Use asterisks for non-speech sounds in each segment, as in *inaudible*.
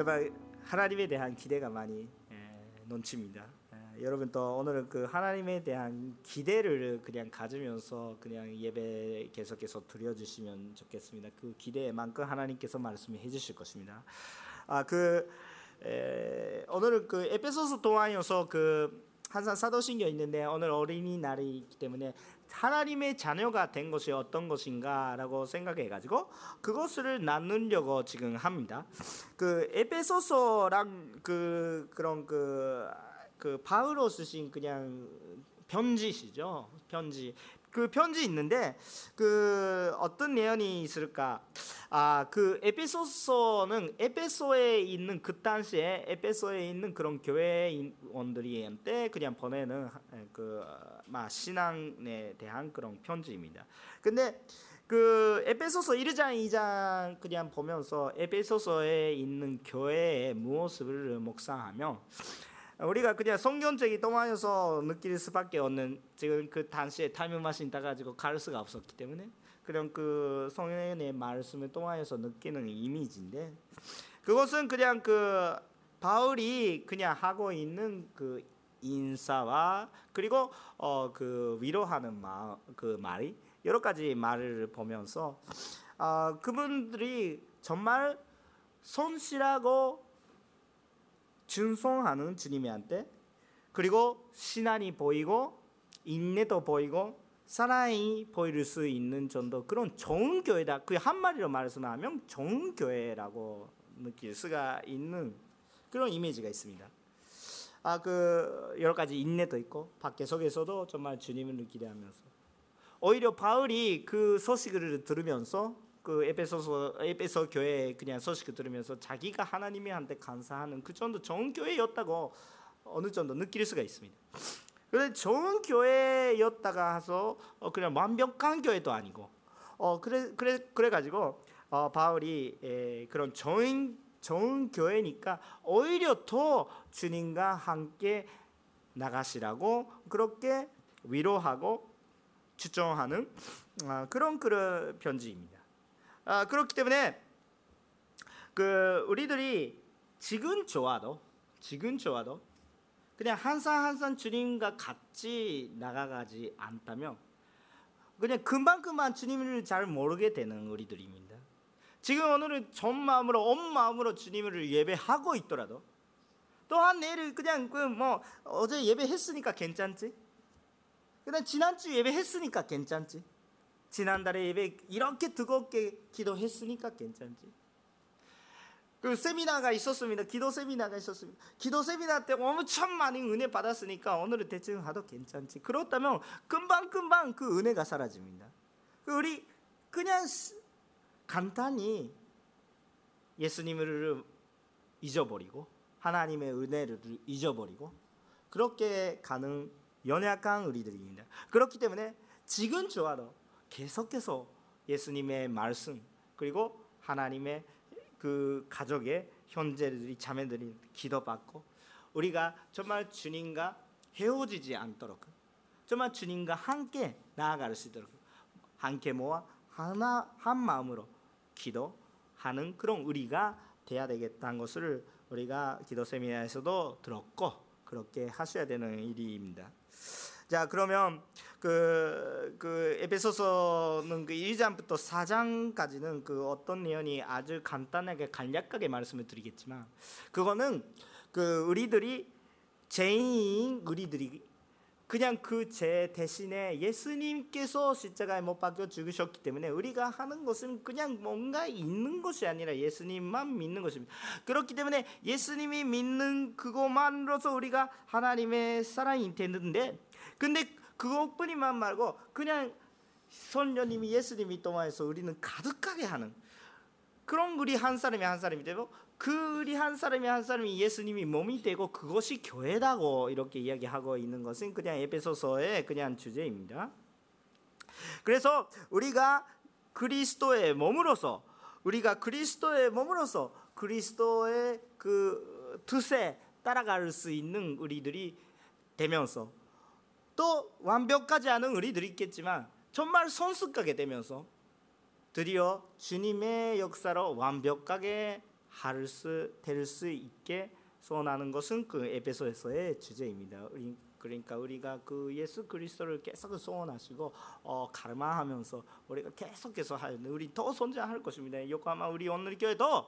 정말 하나님에 대한 기대가 많이 넘칩니다. 여러분 또 오늘은 그 하나님에 대한 기대를 그냥 가지면서 그냥 예배 계속해서 드려주시면 좋겠습니다. 그 기대만큼 하나님께서 말씀해 주실 것입니다. 아그 오늘은 그 에베소서 동화여서 그 항상 사도신경 있는데 오늘 어린이날이 있기 때문에 하나님의 자녀가 된 것이 어떤 것인가라고 생각해 가지고 그것을 나누려고 지금 합니다. 그 에베소서랑 그 그런 그, 그 바울로 쓰신 그냥 편지시죠. 편지. 그 편지 있는데 그 어떤 내용이 있을까? 아, 그 에베소서는 에베소에 있는 그 당시에 에베소에 있는 그런 교회원들이한테 그냥 보내는 그막 신앙에 대한 그런 편지입니다. 근데 그 에베소서 1장 2장 그냥 보면서 에베소서에 있는 교회의 무엇을 묵상하며 우리가 그냥 성경책이 동화여서 느낄 수밖에 없는 지금 그 당시에 타임머신 따가지고 갈 수가 없었기 때문에 그런 그 성령의 말씀을 동화여서 느끼는 이미지인데 그것은 그냥 그 바울이 그냥 하고 있는 그 인사와 그리고 어 그 위로하는 마, 그 말이 여러 가지 말을 보면서 아 그분들이 정말 손실하고 준송하는 주님한테 그리고 신앙이 보이고 인내도 보이고 사랑이 보일 수 있는 정도 그런 좋은 교회다. 그 한마디로 말씀하면 좋은 교회라고 느낄 수가 있는 그런 이미지가 있습니다. 아 그 여러 가지 인내도 있고 밖에 속에서도 정말 주님을 기대하면서 오히려 바울이 그 소식을 들으면서 그 에베소서 에베소 교회 그냥 소식을 들으면서 자기가 하나님한테 감사하는 그 정도 좋은 교회였다고 어느 정도 느낄 수가 있습니다. 그래 좋은 교회였다가 해서 어 그냥 완벽한 교회도 아니고 어 그래 그래 그래 가지고 어 바울이 에, 그런 좋은 좋은 교회니까 오히려 더 주님과 함께 나가시라고 그렇게 위로하고 추천하는 아, 그런 그런 편지입니다. 아, 그렇기 때문에 그 우리들이 지금 좋아도 지금 좋아도 그냥 한산 한산 주님과 같이 나가가지 않다면 그냥 금방 금방 주님을 잘 모르게 되는 우리들입니다. 지금 오늘은 전 마음으로 온 마음으로 주님을 예배하고 있더라도 또한 내일 그냥 그 뭐 어제 예배했으니까 괜찮지? 그냥 지난주 예배했으니까 괜찮지? 지난달에 예배 이렇게 뜨겁게 기도했으니까 괜찮지. 그 세미나가 있었습니다. 기도 세미나가 있었습니다. 기도 세미나 때 엄청 많이 은혜 받았으니까 오늘은 대충 하도 괜찮지. 그렇다면 금방 금방 그 은혜가 사라집니다. 그 우리 그냥 간단히 예수님을 잊어버리고 하나님의 은혜를 잊어버리고 그렇게 가는 연약한 우리들입니다. 그렇기 때문에 지금 좋아도 계속해서 예수님의 말씀 그리고 하나님의 그 가족의 형제들이 자매들이 기도받고 우리가 정말 주님과 헤어지지 않도록 정말 주님과 함께 나아갈 수 있도록 함께 모아 하나 한 마음으로 기도하는 그런 우리가 돼야 되겠다는 것을 우리가 기도 세미나에서도 들었고 그렇게 하셔야 되는 일입니다. 자 그러면 그, 그 에베소서는 그 1장부터 4장까지는 그 어떤 내용이 아주 간단하게 간략하게 말씀을 드리겠지만 그거는 그 우리들이 죄인 우리들이 그냥 그 죄 대신에 예수님께서 십자가에 못 박혀 죽으셨기 때문에 우리가 하는 것은 그냥 뭔가 있는 것이 아니라 예수님만 믿는 것입니다. 그렇기 때문에 예수님이 믿는 그것만으로서 우리가 하나님의 사랑이 되는데 근데 그것뿐이만 말고 그냥 선녀님이 예수님이 동안에서 우리는 가득하게 하는 그런 우리 한 사람이 한 사람이 되고 그 우리 한 사람이 한 사람이 예수님이 몸이 되고 그것이 교회다고 이렇게 이야기하고 있는 것은 그냥 에베소서의 그냥 주제입니다. 그래서 우리가 그리스도의 몸으로서 우리가 그리스도의 몸으로서 그리스도의 그 뜻에 따라갈 수 있는 우리들이 되면서 또 완벽하지 않은 우리들이 있겠지만 정말 손숙하게 되면서 드디어 주님의 역사로 완벽하게 할 수 될 수 있게 소원하는 것은 그 에베소에서의 주제입니다. 우리 그러니까 우리가 그 예수 그리스도를 계속 소원하시고 어, 가르마하면서 우리가 계속해서 할 우리 더 성장할 것입니다. 요코하마 우리 오늘 교회도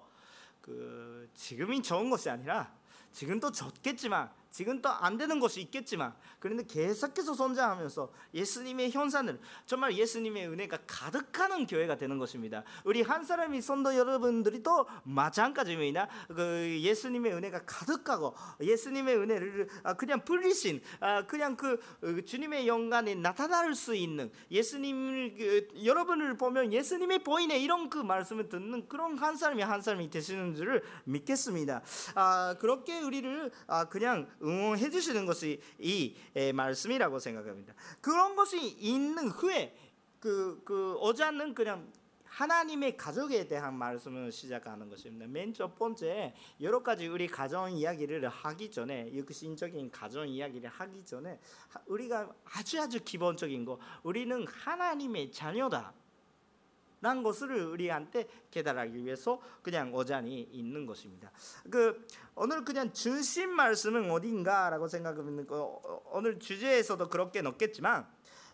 그 지금이 좋은 것이 아니라 지금도 좋겠지만 지금 또 안 되는 것이 있겠지만 그런데 계속해서 성장하면서 예수님의 현상을 정말 예수님의 은혜가 가득하는 교회가 되는 것입니다. 우리 한 사람이 성도 여러분들이 또 마찬가지입니다. 그 예수님의 은혜가 가득하고 예수님의 은혜를 아, 그냥 풀리신 아, 그냥 그 어, 주님의 영광에 나타날 수 있는 예수님을 그 여러분을 보면 예수님이 보이네 이런 그 말씀을 듣는 그런 한 사람이 한 사람이 되시는 줄을 믿겠습니다. 아, 그렇게 우리를 아, 그냥 응원해 주시는 것이 이 에, 말씀이라고 생각합니다. 그런 것이 있는 후에 그, 그 어제는 그냥 하나님의 가족에 대한 말씀을 시작하는 것입니다. 맨 첫 번째 여러 가지 우리 가정 이야기를 하기 전에 육신적인 가정 이야기를 하기 전에 우리가 아주 아주 기본적인 거 우리는 하나님의 자녀다. 란 것을 우리한테 깨달기 위해서 그냥 어잔이 있는 것입니다. 그 오늘 그냥 중심 말씀은 어딘가라고 생각하면 그 오늘 주제에서도 그렇게 넣겠지만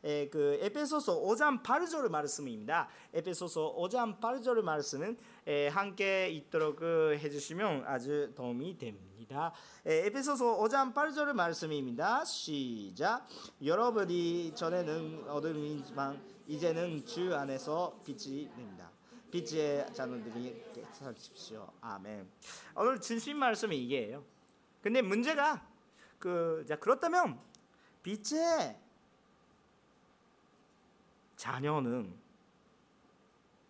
에, 그 에페소서 5장 8절 말씀입니다. 에페소서 5장 8절 말씀은 에, 함께 있도록 그 해주시면 아주 도움이 됩니다. 에, 에페소서 5장 8절 말씀입니다. 시작. 여러분이 전에는 어둠이지만 이제는 주 안에서 빛이 됩니다. 빛의 자녀들이 사십시오. 아멘. 오늘 중심 말씀이 이게예요. 근데 문제가 그 자, 그렇다면 빛의 자녀는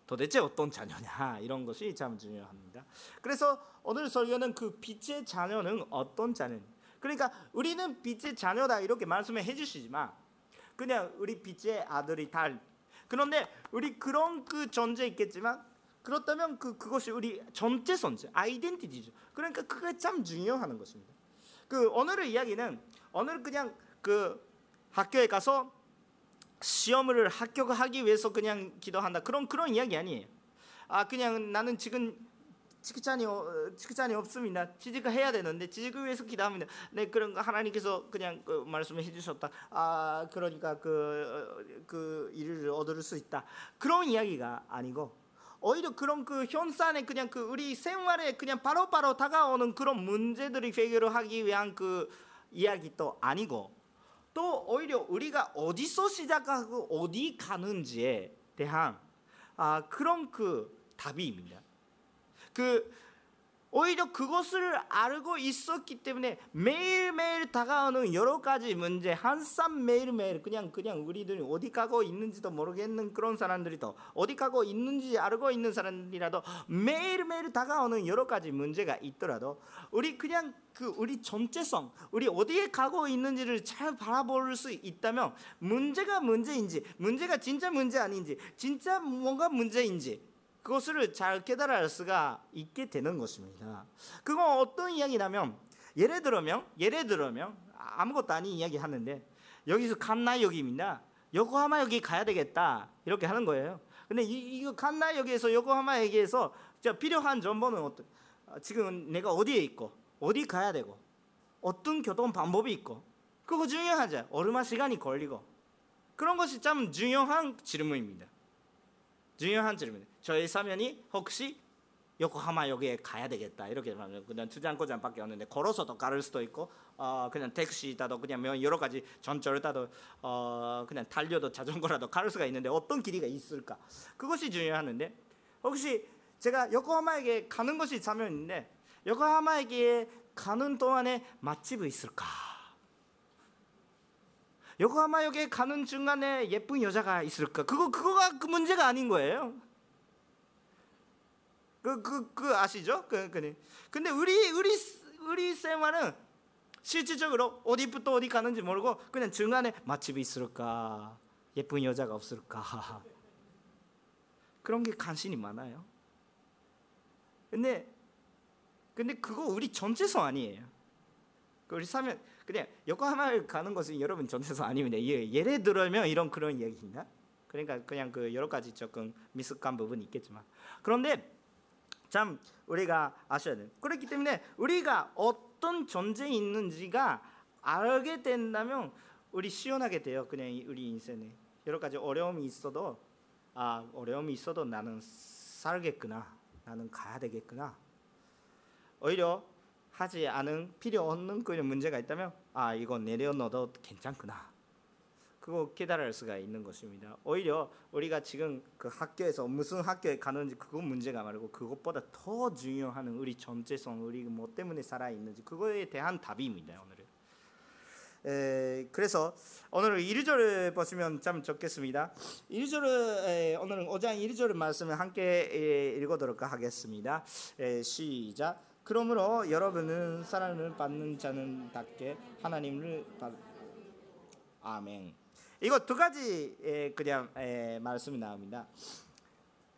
도대체 어떤 자녀냐 이런 것이 참 중요합니다. 그래서 오늘 설교는 그 빛의 자녀는 어떤 자녀? 그러니까 우리는 빛의 자녀다 이렇게 말씀을 해주시지만 그냥 우리 빛의 아들이 달 그런데 우리 그런 그 존재 있겠지만 그렇다면 그 그것이 우리 전체 존재 아이덴티티죠. 그러니까 그게 참 중요한 것입니다. 그 오늘의 이야기는 오늘 그냥 그 학교에 가서 시험을 합격하기 위해서 그냥 기도한다 그런 그런 이야기 아니에요. 아 그냥 나는 지금 지크찬이 지크찬이 없습니다. 지지가 해야 되는데 지지를 위해서 기도합니다. 네 그런 거 하나님께서 그냥 그 말씀을 해주셨다. 아 그러니까 그그 그 일을 얻을 수 있다. 그런 이야기가 아니고 오히려 그런 그 현산에 그냥 그 우리 생활에 그냥 바로바로 바로 다가오는 그런 문제들이 해결을 하기 위한 그 이야기도 아니고 또 오히려 우리가 어디서 시작하고 어디 가는지에 대한 아 그런 그 답이입니다. 그 오히려 그것을 알고 있었기 때문에 매일매일 다가오는 여러 가지 문제 한쌈 매일매일 그냥 그냥 우리들이 어디 가고 있는지도 모르겠는 그런 사람들이도 어디 가고 있는지 알고 있는 사람이라도 매일매일 다가오는 여러 가지 문제가 있더라도 우리 그냥 그 우리 전체성 우리 어디에 가고 있는지를 잘 바라볼 수 있다면 문제가 문제인지 문제가 진짜 문제 아닌지 진짜 뭔가 문제인지 그것을 잘 깨달을 수가 있게 되는 것입니다. 그건 어떤 이야기냐면 예를 들면 예를 들면 아무것도 아닌 이야기 하는데 여기서 칸나역입니다. 요코하마역이 가야 되겠다 이렇게 하는 거예요. 근데 이, 이거 칸나역에서 요코하마역에서 필요한 정보는 어떤 지금 내가 어디에 있고 어디 가야 되고 어떤 교통 방법이 있고 그거 중요하죠. 얼마 시간이 걸리고 그런 것이 참 중요한 질문입니다. 중요한 질문. 저희 사면이 혹시 요코하마역에 가야 되겠다 이렇게 말하면 그냥 주장고장밖에 없는데 걸어서도 갈 수도 있고 어 그냥 택시 타도 그냥 여러 가지 전철 타도 어 그냥 달려도 자전거라도 갈 수가 있는데 어떤 길이가 있을까 그것이 중요하는데 혹시 제가 요코하마에게 가는 것이 사면인데 요코하마에게 가는 동안에 맛집이 있을까 요코하마역에 가는 중간에 예쁜 여자가 있을까? 그거 그거가 그 문제가 아닌 거예요. 그 그, 그 아시죠? 그, 그, 근데 우리 우리 우리 생활은 실질적으로 어디부터 어디 가는지 모르고 그냥 중간에 맛집이 있을까? 예쁜 여자가 없을까? *laughs* 그런 게 관심이 많아요. 근데 근데 그거 우리 전체성 아니에요. 그 우리 사면 그냥 요코하마를 가는 것은 여러분 전체성 아닙니다. 예, 예를 들면 이런 그런 얘기인가? 그러니까 그냥 그 여러 가지 조금 미숙한 부분이 있겠지만 그런데 참 우리가 아셔야 돼요. 그렇기 때문에 우리가 어떤 존재에 있는지가 알게 된다면 우리 시원하게 돼요. 그냥 우리 인생에 여러 가지 어려움이 있어도 아 어려움이 있어도 나는 살겠구나. 나는 가야 되겠구나. 오히려 하지 않은 필요 없는 그런 문제가 있다면 아 이거 내려놓아도 괜찮구나. 그거 깨달을 수가 있는 것입니다. 오히려 우리가 지금 그 학교에서 무슨 학교에 가는지 그거 문제가 말고 그것보다 더 중요한 우리 전체성, 우리 뭐 때문에 살아 있는지 그거에 대한 답입니다. 오늘은. 에, 그래서 오늘 1절을 보시면 참 좋겠습니다. 1절을 오늘은 5장 1절 말씀을 함께 에, 읽어도록 하겠습니다. 에, 시작. 그러므로 여러분은 사랑을 받는 자는 답게 하나님을 받 아멘. 이거 두 가지 에, 그냥 에, 말씀이 나옵니다.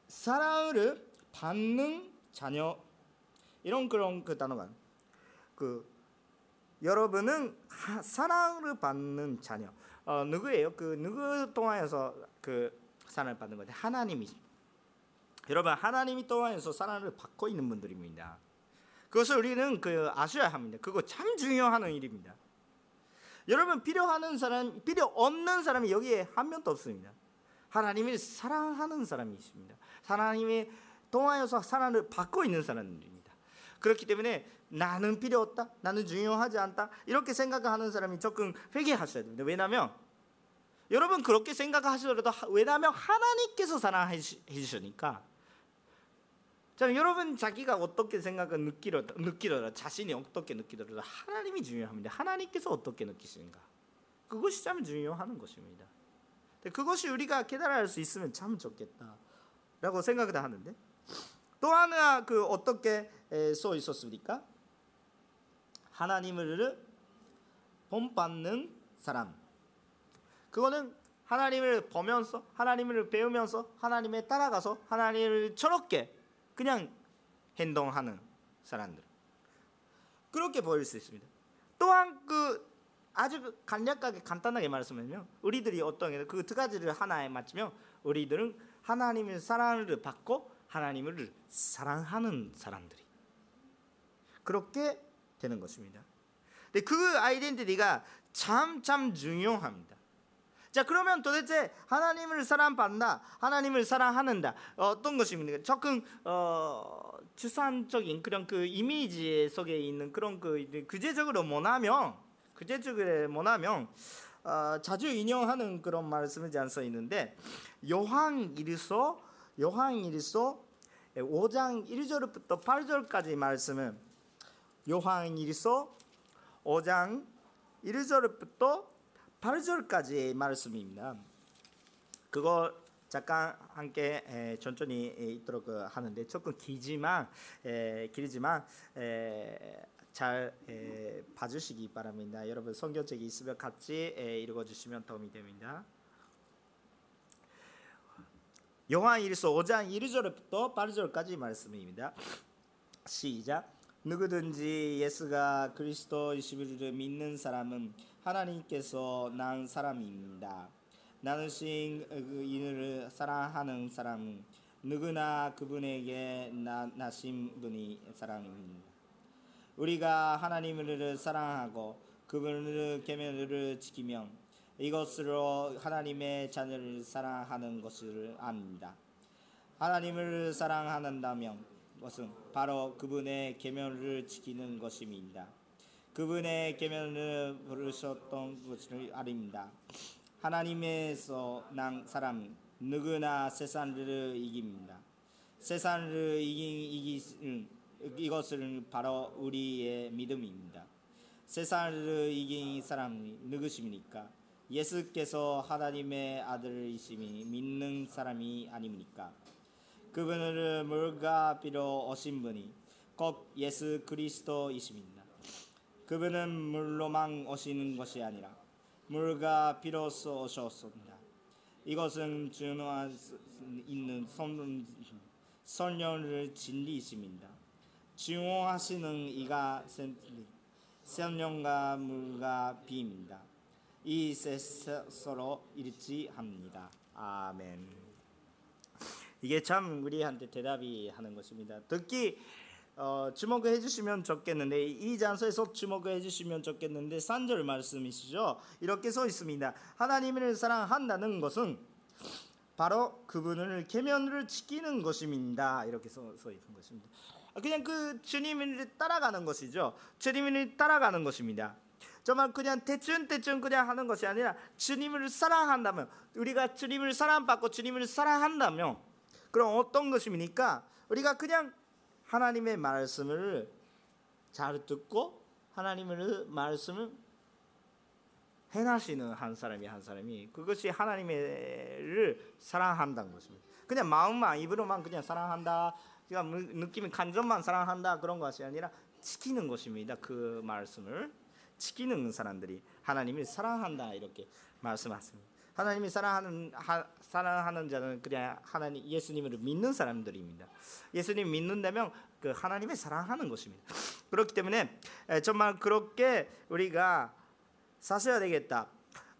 사랑을 받는 자녀 이런 그런 그 단어가 그 여러분은 하, 사랑을 받는 자녀 어, 누구예요? 그 누구 통하여서 그 사랑을 받는 거죠? 하나님이 여러분 하나님이 통하여서 사랑을 받고 있는 분들입니다. 그것을 우리는 그 아셔야 합니다. 그거 참 중요한 일입니다. 여러분 필요하는 사람, 필요 없는 사람이 여기에 한 명도 없습니다. 하나님을 사랑하는 사람이 있습니다. 하나님이 통하여서 사랑을 받고 있는 사람들입니다. 그렇기 때문에 나는 필요 없다, 나는 중요하지 않다 이렇게 생각하는 사람이 조금 회개하셔야 됩니다. 왜냐하면 여러분 그렇게 생각하시더라도 왜냐하면 하나님께서 사랑해 주시니까 자, 여러분 자기가 어떻게 생각을 느끼더라, 느끼더라 자신이 어떻게 느끼더라도 하나님이 중요합니다. 하나님께서 어떻게 느끼시는가 그것이 참 중요한 것입니다. 그것이 우리가 깨달을 수 있으면 참 좋겠다라고 생각을 하는데 또 하나 그 어떻게 써 있었습니까? 하나님을 본받는 사람. 그거는 하나님을 보면서 하나님을 배우면서 하나님에 따라가서 하나님을 저렇게 그냥 행동하는 사람들 그렇게 보일 수 있습니다. 또한 그 아주 간략하게 간단하게 말씀하면 우리들이 어떤 그두 가지를 하나에 맞추면 우리들은 하나님의 사랑을 받고 하나님을 사랑하는 사람들이 그렇게 되는 것입니다. 근데 그 아이덴티티가 참 참 중요합니다. 자 그러면 도대체 하나님을 사랑받나 하나님을 사랑하는다 어떤 것입니까? 조금 어, 추상적인 그런 그 이미지 속에 있는 그런 그 구체적으로 뭐냐면 구체적으로 뭐냐면 어, 자주 인용하는 그런 말씀이 써 있는데 요한 일서 요한 일서 5장 1절부터 8절까지 말씀은 요한 일서 5장 1절부터 8절까지의 말씀입니다. 그거 잠깐 함께 에, 천천히 있도록 하는데 조금 길지만 에, 길지만 에, 잘 에, 봐주시기 바랍니다. 여러분 성경책이 있으면 같이 에, 읽어주시면 도움이 됩니다. 요한일서 5장 1절부터 8절까지 말씀입니다. 시작. 누구든지 예수가 그리스도이심을 믿는 사람은 하나님께서 난 사람입니다. 나는 신그 이를 사랑하는 사람은 누구나 그분에게 나, 나신 분이 사랑입니다. 우리가 하나님을 사랑하고 그분을 계명을 지키면 이것으로 하나님의 자녀를 사랑하는 것을 압니다. 하나님을 사랑한다면 것은 바로 그분의 계명을 지키는 것입니다. 그분의 계명을 부르셨던 것을 아닙니다. 하나님에서 난 사람 누구나 세상을 이깁니다. 세상을 이긴 이것은 바로 우리의 믿음입니다. 세상을 이긴 사람이 누구십니까? 예수께서 하나님의 아들이심이 믿는 사람이 아닙니까? 그분을 물과 비로 오신 분이 꼭 예수 그리스도이십니다. 그분은 물로만 오시는 것이 아니라 물과 비로소 오셨습니다. 이것은 준화 있는 선녀를 진리이십니다. 증오하시는 이가 성령과 물과 비입니다. 이 서로 일치합니다. 아멘. 이게 참 우리한테 대답이 하는 것입니다. 특히 어, 주목해 주시면 좋겠는데 이 장소에서 주목해 주시면 좋겠는데 3절 말씀이시죠. 이렇게 써 있습니다. 하나님을 사랑한다는 것은 바로 그분을 계명을 지키는 것입니다. 이렇게 써, 써 있는 것입니다. 그냥 그 주님을 따라가는 것이죠. 주님을 따라가는 것입니다. 정말 그냥 대충 대충 그냥 하는 것이 아니라 주님을 사랑한다면 우리가 주님을 사랑받고 주님을 사랑한다면 그럼 어떤 것입니까? 우리가 그냥 하나님의 말씀을 잘 듣고 하나님의 말씀을 행하시는 한 사람이 한 사람이 그것이 하나님을 사랑한다는 것입니다. 그냥 마음만 입으로만 그냥 사랑한다. 그냥 느낌이 감정만 사랑한다 그런 것이 아니라 지키는 것입니다. 그 말씀을 지키는 사람들이 하나님을 사랑한다 이렇게 말씀하십니다. 하나님이 사랑하는 하, 사랑하는 자는 그냥 하나님 예수님을 믿는 사람들입니다. 예수님 믿는다면 그 하나님을 사랑하는 것입니다. *laughs* 그렇기 때문에 정말 그렇게 우리가 사셔야 되겠다.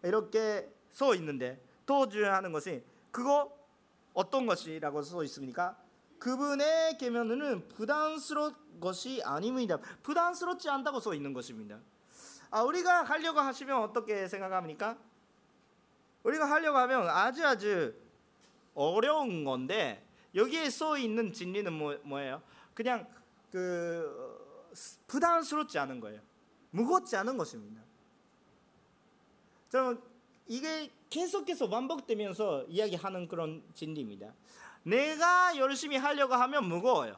이렇게 써 있는데 또 중요한 것이 그거 어떤 것이라고 써 있습니까? 그분의 계명은 부담스러운 것이 아닙니다. 부담스럽지 않다고 써 있는 것입니다. 아, 우리가 하려고 하시면 어떻게 생각합니까? 우리가 하려고 하면 아주 아주 어려운 건데 여기에 써 있는 진리는 뭐, 뭐예요? 그냥 그 부담스럽지 않은 거예요. 무겁지 않은 것입니다. 저는 이게 계속해서 반복되면서 이야기하는 그런 진리입니다. 내가 열심히 하려고 하면 무거워요.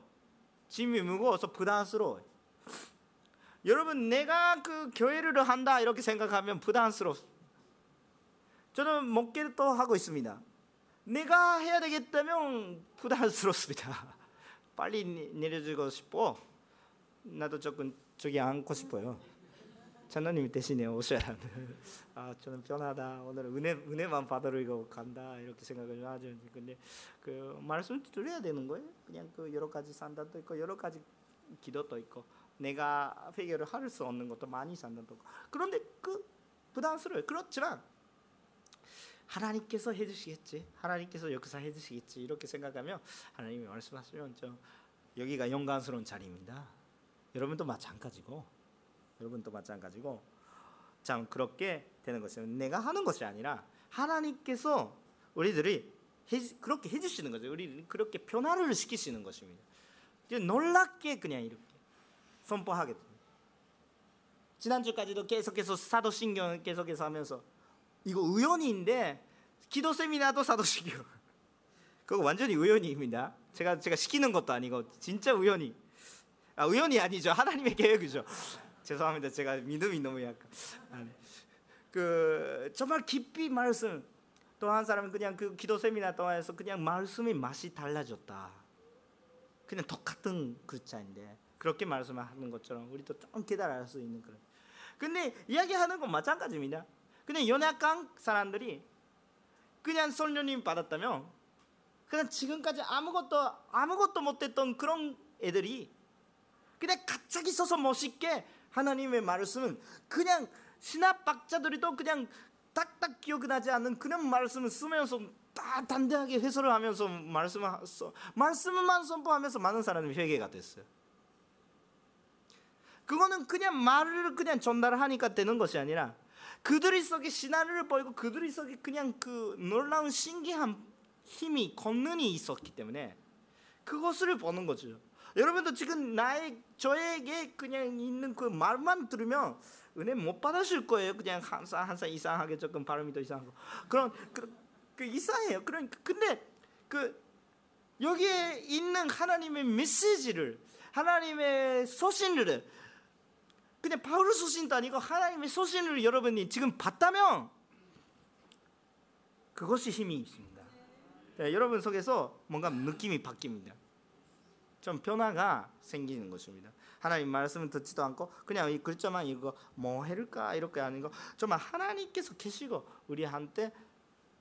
짐이 무거워서 부담스러워요. 여러분 내가 그 교회를 한다 이렇게 생각하면 부담스러워. 저는 목회도 하고 있습니다. 내가 해야 되겠다면 부담스럽습니다. *laughs* 빨리 내려주고 싶고 나도 조금 저기 앉고 싶어요. 장로님 대신에 오셔야 *laughs* 아 저는 편하다 오늘 은혜 은혜만 받으려고 간다 이렇게 생각을 하죠. 근데 그 말씀 들어야 되는 거예요. 그냥 그 여러 가지 산다도 있고 여러 가지 기도도 있고 내가 회개를 할 수 없는 것도 많이 산다도 그런데 그 부담스러워요. 그렇지만 하나님께서 해주시겠지. 하나님께서 역사해 주시겠지. 이렇게 생각하면 하나님이 말씀하시면 좀 여기가 영광스러운 자리입니다. 여러분도 마찬가지고 여러분도 마찬가지고 참 그렇게 되는 것이요 내가 하는 것이 아니라 하나님께서 우리들이 해, 그렇게 해주시는 거죠. 우리 그렇게 변화를 시키시는 것입니다. 놀랍게 그냥 이렇게 선포하게 됩니다. 지난주까지도 계속해서 사도신경 계속해서 하면서 이거 우연인데 기도 세미나도 사도신경 *laughs* 그거 완전히 우연입니다. 제가 제가 시키는 것도 아니고 진짜 우연히 아 우연이 아니죠 하나님의 계획이죠. *laughs* 죄송합니다. 제가 믿음이 너무 약간. 아, 네. 그 정말 깊이 말씀 또 한 사람은 그냥 그 기도 세미나 동안에서 그냥 말씀의 맛이 달라졌다. 그냥 똑같은 글자인데 그렇게 말씀하는 것처럼 우리도 좀 깨달을 수 있는 그런. 근데 이야기하는 건 마찬가지입니다. 그냥 연약한 사람들이 그냥 선녀님 받았다면 그냥 지금까지 아무것도 아무것도 못했던 그런 애들이 그냥 갑자기 서서 멋있게 하나님의 말씀은 그냥 신학박자들이도 그냥 딱딱 기억나지 않는 그런 말씀을 쓰면서 다 단대하게 해설을 하면서 말씀을 말씀만 선포하면서 많은 사람이 회개가 됐어요. 그거는 그냥 말을 그냥 전달을 하니까 되는 것이 아니라 그들이 속에 신화를 보이고 그들이 속에 그냥 그 놀라운 신기한 힘이 권능이 있었기 때문에 그것을 보는 거죠. 여러분도 지금 나의 저에게 그냥 있는 그 말만 들으면 은혜 못 받으실 거예요. 그냥 항상 항상 이상하게 조금 발음이 더 이상하고 그런 그, 그 이상해요. 그런 근데 그 여기에 있는 하나님의 메시지를 하나님의 소신을 그냥 바울 소신도 아니고 하나님의 소신을 여러분이 지금 봤다면 그것이 힘이 있습니다. 네, 여러분 속에서 뭔가 느낌이 바뀝니다. 좀 변화가 생기는 것입니다. 하나님 말씀을 듣지도 않고 그냥 이 글자만 이거 뭐 해를까 이렇게 하는 거 정말 하나님께서 계시고 우리한테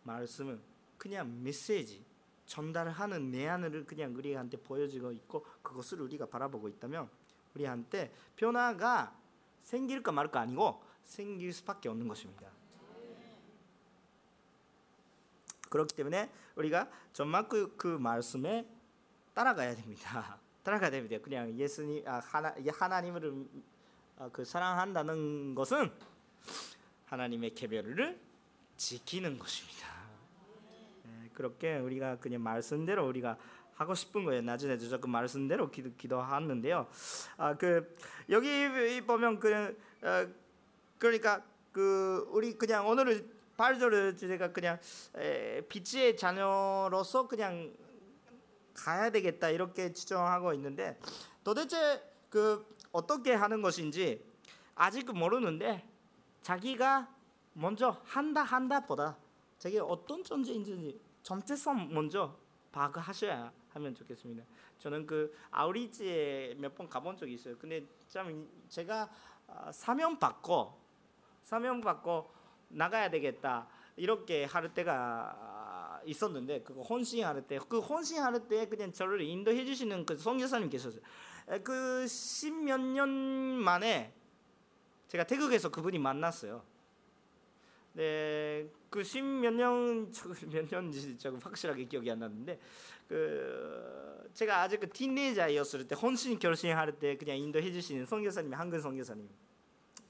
말씀은 그냥 메시지 전달하는 내안을 그냥 우리한테 보여지고 있고 그것을 우리가 바라보고 있다면 우리한테 변화가 생길까 말까 아니고 생길 수밖에 없는 것입니다. 그렇기 때문에 우리가 정말 그, 그 말씀에 따라가야 됩니다. *laughs* 따라가야 됩니다. 그냥 예수님 아, 하나 하나님을 아, 그 사랑한다는 것은 하나님의 계별을 지키는 것입니다. 네, 그렇게 우리가 그냥 말씀대로 우리가 하고 싶은 거예요. 나중에 조금 말씀대로 기도, 기도하는데요. 아 그 여기 보면 그 어, 그러니까 그 우리 그냥 오늘은 발절을 제가 그냥 에, 빛의 자녀로서 그냥 가야 되겠다 이렇게 추정하고 있는데 도대체 그 어떻게 하는 것인지 아직 모르는데 자기가 먼저 한다 한다보다 자기 어떤 존재인지 정체성 먼저 파악하셔야 하면 좋겠습니다. 저는 그 아우리지에 몇 번 가본 적이 있어요. 근데 참 제가 아, 사명 받고 사명 받고 나가야 되겠다 이렇게 할 때가 있었는데 그거 혼신할 때그 혼신할 때 그냥 저를 인도해 주시는 그 성교사님 계셨어요. 그 십몇 년 만에 제가 태국에서 그분이 만났어요. 네, 그 십몇 년, 몇 년인지 조금 확실하게 기억이 안 나는데, 그 제가 아직 그 티네이저였을 때 혼신 결심할 때 그냥 인도해 주시는 성교사님이 한근 성교사님,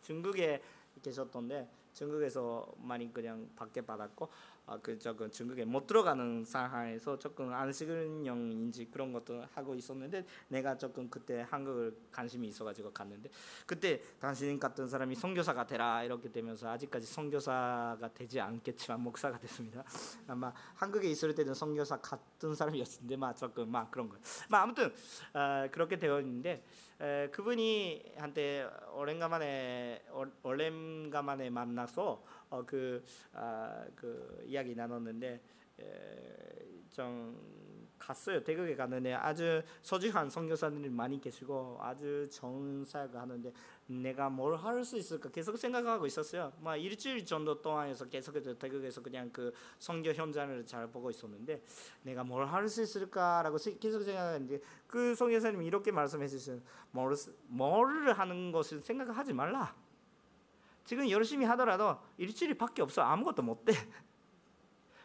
중국에 계셨던데 중국에서 많이 그냥 받게 받았고 아, 그 조금 중국에 못 들어가는 상황에서 조금 안식은영인지 그런 것도 하고 있었는데 내가 조금 그때 한국을 관심이 있어가지고 갔는데 그때 당신 같은 사람이 선교사가 되라 이렇게 되면서 아직까지 선교사가 되지 않겠지만 목사가 됐습니다. 아마 한국에 있을 때는 선교사 같은 사람이었는데 막 조금 막 그런 거. 막 아무튼 어, 그렇게 되어 있는데 에, 그분이 한때 오랜만에 오랜만에 만나서 어, 그, 아, 그 이야기 나눴는데 에, 좀 갔어요. 태국에 갔는데 아주 소중한 선교사들이 많이 계시고 아주 좋은 사역을 하는데 내가 뭘 할 수 있을까 계속 생각하고 있었어요. 뭐 일주일 정도 동안에서 계속해서 태국에서 그냥 그 선교 현장을 잘 보고 있었는데 내가 뭘 할 수 있을까라고 계속 생각하는데 그 선교사님이 이렇게 말씀해 주시는 뭘, 뭘 하는 것을 생각하지 말라. 지금 열심히 하더라도 일주일밖에 없어 아무것도 못 돼.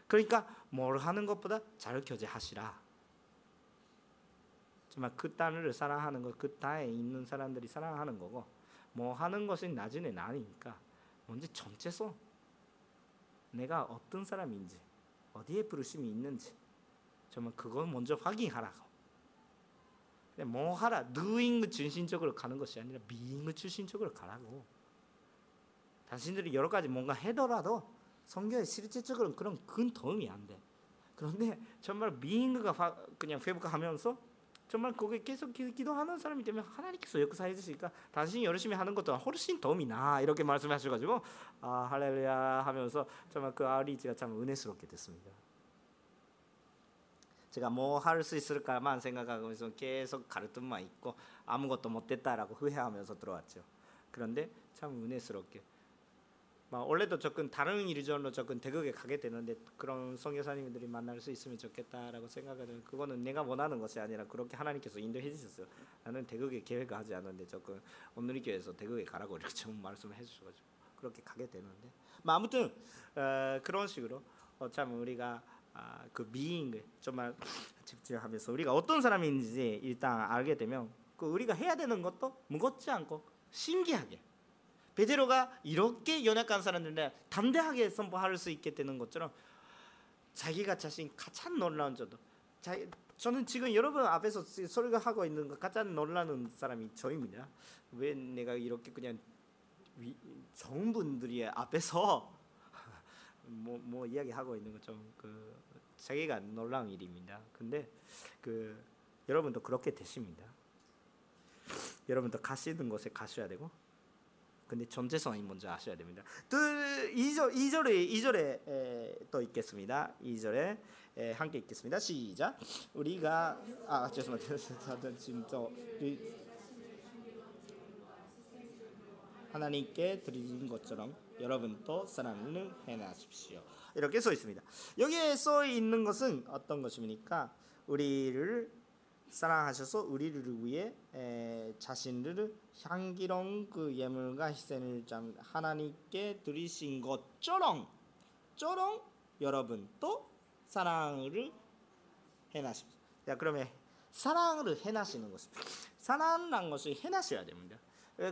그러니까 뭘 하는 것보다 잘 교제하시라. 정말 그 땅을 사랑하는 것, 그 땅에 있는 사람들이 사랑하는 거고, 뭐 하는 것이 나중에 나니까 먼저 전체성, 내가 어떤 사람인지, 어디에 부르심이 있는지, 정말 그걸 먼저 확인하라고. 뭐 하라, doing 중심적으로 가는 것이 아니라 being 중심적으로 가라고. 당신들이 여러 가지 뭔가 해더라도 성경에 실질적으로 그런 큰 도움이 안 돼. 그런데 정말 미인가 그냥 회복하면서 정말 거기에 계속 기도하는 사람이 되면 하나님께서 역사해 주시니까 당신이 열심히 하는 것도 훨씬 도움이 나 이렇게 말씀하셔가지고 아 할렐루야 하면서 정말 그 아리지가 참 은혜스럽게 됐습니다. 제가 뭐 할 수 있을까만 생각하면서 계속 가르침만 있고 아무것도 못됐다라고 후회하면서 들어왔죠. 그런데 참 은혜스럽게 원래도 조금 다른 일전으로 조금 대극에 가게 되는데 그런 성교사님들이 만날 수 있으면 좋겠다라고 생각하는 그거는 내가 원하는 것이 아니라 그렇게 하나님께서 인도해 주셨어요. 나는 대극에 계획하지 않았는데 조금 오늘리 교회에서 대극에 가라고 이렇게 좀 *laughs* 말씀을 해주셔가지고 그렇게 가게 되는데 뭐 아무튼 어, 그런 식으로 어, 참 우리가 아, 그 미인을 정말 *laughs* 집중하면서 우리가 어떤 사람인지 일단 알게 되면 그 우리가 해야 되는 것도 무겁지 않고 신기하게 베드로가 이렇게 연약한 사람들인데 담대하게 선포할 수 있게 되는 것처럼 자기가 자신 가장 놀라운 저도 저는 지금 여러분 앞에서 소리가 하고 있는 거 가장 놀라는 사람이 저입니다. 왜 내가 이렇게 그냥 위, 좋은 분들이 앞에서 *laughs* 뭐, 뭐 이야기하고 있는 거좀그 자기가 놀라운 일입니다. 근데 그 여러분도 그렇게 되십니다. 여러분도 가시는 곳에 가셔야 되고 근데 존재성이 먼저 아셔야 됩니다. 또 2절 2절에 2절에 또 있겠습니다. 2절에 에, 함께 읽겠습니다. 시작. 우리가 아 죄송합니다. *laughs* 지금 또 하나님께 드리는 것처럼 여러분도 사랑을 행하십시오. 이렇게 써 있습니다. 여기에 써 있는 것은 어떤 것입니까? 우리를 사랑하셔서 우리를 위해 에, 자신을 향기로운 그 예물과 희생을 하나님께 드리신 것처럼 처럼 여러분도 사랑을 해나십시오. 자 그러면 사랑을 해나시는 것입 사랑란 것이 해나셔야 됩니다.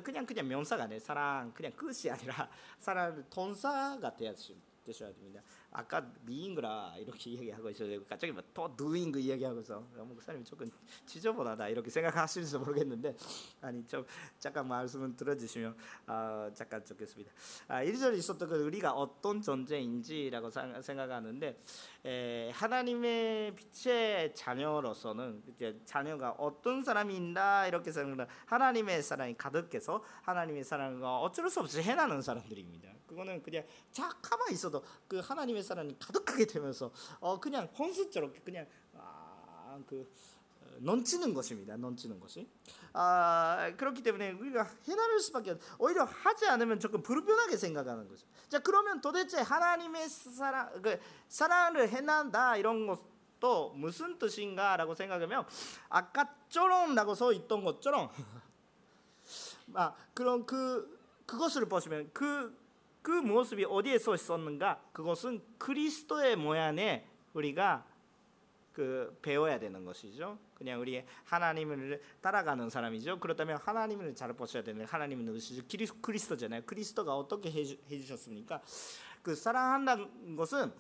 그냥 그냥 명사가 아니라 사랑 그냥 끝이 아니라 사랑 동사가 되셔야 됩니다. 아까 미인그라 이렇게 이야기하고 있어요. 갑자기 또 누인 그 이야기하고서 목사님 조금 지저분하다 이렇게 생각하실지 모르겠는데 아니 좀 잠깐 말씀을 들어주시면 아, 잠깐 좋겠습니다. 아, 1절에 있었던 그 우리가 어떤 존재인지라고 생각하는데 에, 하나님의 빛의 자녀로서는 이제 자녀가 어떤 사람인다 이렇게 생각합니다. 하나님의 사랑이 가득해서 하나님의 사랑을 어쩔 수 없이 해나는 사람들입니다. 그거는 그냥 잠깐만 있어도 그 하나님의 사랑이 가득하게 되면서 어 그냥 혼수처럼 그냥 아그 어, 넘치는 것입니다. 넘치는 것이. 아 그렇기 때문에 우리가 해나를 수밖에 오히려 하지 않으면 조금 불편하게 생각하는 거죠. 자 그러면 도대체 하나님의 사랑 그 사랑을 해난다 이런 것도 무슨 뜻인가라고 생각하면 아까처럼라고 써 있던 것처럼 *laughs* 아 그런 그 그것을 보시면 그 그 모습이 어디에 서 있었는가? 그것은 그리스도의 모양에 우리가 그 배워야 되는 것이죠. 그냥 우리 하나님을 따라가는 사람이죠. 그렇다면 하나님을 잘 보셔야 되는 하나님은 누구시죠? 그리스도잖아요. 그리스도가 어떻게 해주셨습니까? 그 사랑한다는 것은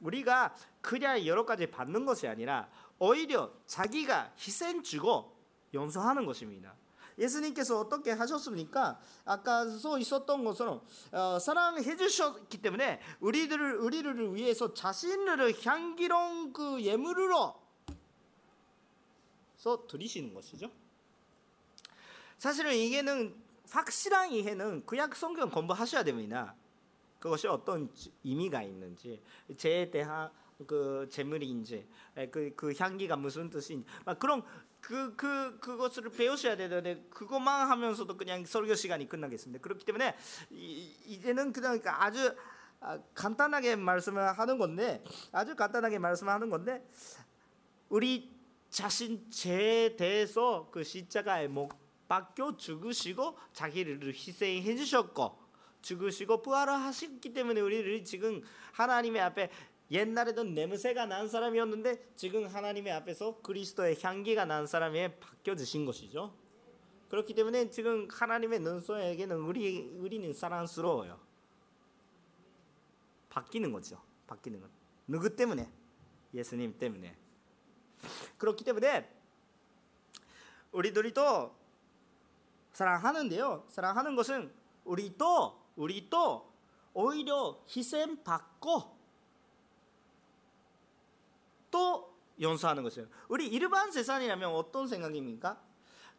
우리가 그냥 여러 가지 받는 것이 아니라 오히려 자기가 희생 주고 용서하는 것입니다. 예수님께서 어떻게 하셨습니까? 아까 써 있었던 것처럼 어, 사랑해 주셨기 때문에 우리들을 우리를 위해서 자신을 향기로운 그 예물로 서 드리시는 것이죠. 사실은 이게는 확실한 이해는 구약 성경 공부하셔야 됩니다. 그것이 어떤 의미가 있는지 제 대한 그 재물인지 그, 그 향기가 무슨 뜻인지 그런 그, 그, 그것을 배우셔야 되는데 그것만 하면서도 그냥 설교 시간이 끝나겠습니다. 그렇기 때문에 이, 제는 그냥 아주 아, 간단하게 말씀을 하는 건데 아주 간단하게 말씀하는 건데 우리 자신 제 대해서 그 십자가에 못 박혀 죽으시고 자기를 희생해 주셨고 죽으시고 부활을 하셨기 때문에 우리를 지금 하나님의 앞에 옛날에도 냄새가 난 사람이었는데 지금 하나님의 앞에서 그리스도의 향기가 난 사람에 바뀌어 주신 것이죠. 그렇기 때문에 지금 하나님의 눈속에게는 우리 우리는 사랑스러워요. 바뀌는 거죠. 바뀌는 것. 누구 때문에? 예수님 때문에. 그렇기 때문에 우리들이 또 사랑하는데요. 사랑하는 것은 우리 또 우리 또 오히려 희생 받고 또 연수하는 것이에요. 우리 일반 세상이라면 어떤 생각입니까?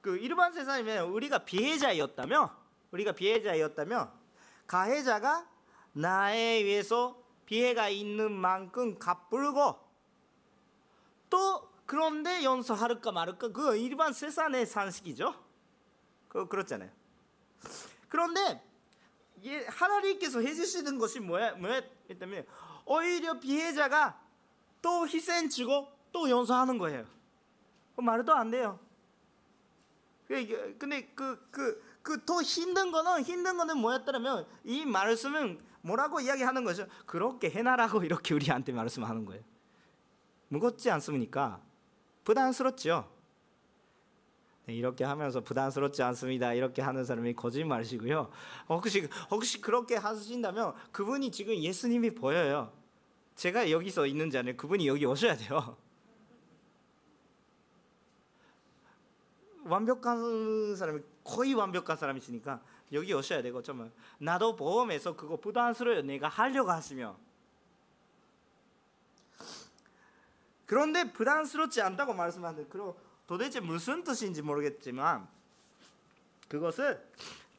그 일반 세상이면 우리가 피해자였다면 우리가 피해자였다면 가해자가 나에 의해서 피해가 있는 만큼 갚을고 또 그런데 연수할까 말까 그 일반 세상의 상식이죠. 그 그렇잖아요. 그런데 하나님께서 해주시는 것이 뭐야 뭐야 했다면 오히려 피해자가 또 희생 주고 또 용서하는 거예요. 그 말도 안 돼요. 그, 근데 그 그 그 더 힘든 거는 힘든 거는 뭐였더라면 이 말씀은 뭐라고 이야기하는 거죠? 그렇게 해나라고 *laughs* 이렇게 우리한테 말씀하는 거예요. 무겁지 않습니까? 부담스럽죠. 네, 이렇게 하면서 부담스럽지 않습니다. 이렇게 하는 사람이 거짓말이시고요. 혹시 혹시 그렇게 하신다면 그분이 지금 예수님이 보여요. 제가 여기서 있는 자는 그분이 여기 오셔야 돼요. *laughs* 완벽한 사람이 거의 완벽한 사람이시니까 여기 오셔야 되고 정말 나도 보험에서 그거 부담스러워요. 내가 하려고 하시면 그런데 부담스럽지 않다고 말씀하는데 그럼 도대체 무슨 뜻인지 모르겠지만 그것은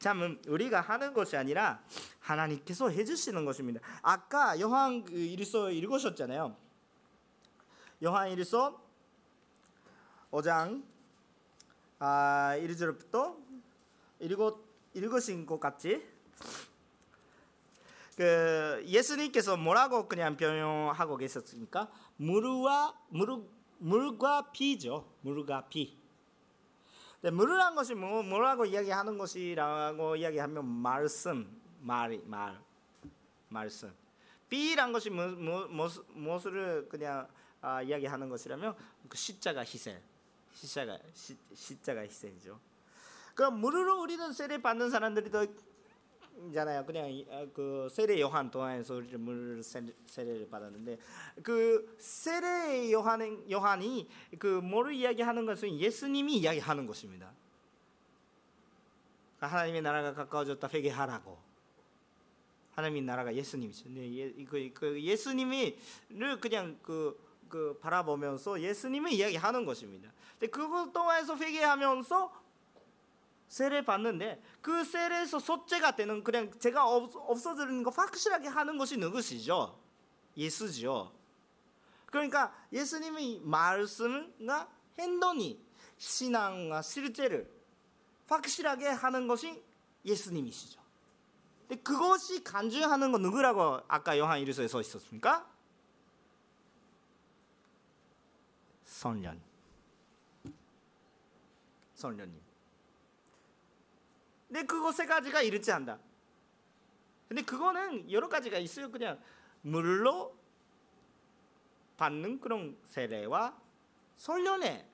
참 우리가 하는 것이 아니라 하나님께서 해주시는 것입니다. 아까 요한 그 일서 읽으셨잖아요. 요한 일서 5장 아, 1절부터 읽어 읽으신 것 같지? 그 예수님께서 뭐라고 그냥 변형하고 계셨습니까? 물과 물 물과 피죠. 물과 피. 물이란 것이 뭐, 뭐라고 이야기하는 것이라고 이야기하면 말씀, 말이 말, 말씀. B란 것이 뭐, 뭐, 뭐, 무엇을 그냥 아, 이야기하는 것이라면 그 시자가 희생, 시자가 시, 시자가 희생이죠. 그럼 무료로 우리는 세례 받는 사람들이 더 잖아요. 그냥 아, 그 세례 요한 동안에서 우리를 물 세례를 받았는데 그 세례 요한 요한이 그 뭐를 이야기하는 것은 예수님이 이야기하는 것입니다. 하나님의 나라가 가까워졌다 회개하라고. 하나님의 나라가 예수님이죠. 네, 예, 그, 그 예수님이를 그냥 그, 그 바라보면서 예수님의 이야기하는 것입니다. 근데 그것 동안에서 회개하면서 세례 받는데 그 세례에서 소재가 되는 그냥 제가 없, 없어지는 거 확실하게 하는 것이 누구시죠? 예수죠. 그러니까 예수님의 말씀과 행동이 신앙과 실제를 확실하게 하는 것이 예수님이시죠. 근데 그것이 간주하는 건 누구라고 아까 요한 일서에 써 있었습니까? 선련. 선련님. 근데 그거 세 가지가 이르지 않다. 근데 그거는 여러 가지가 있어요. 그냥 물로 받는 그런 세례와 설련의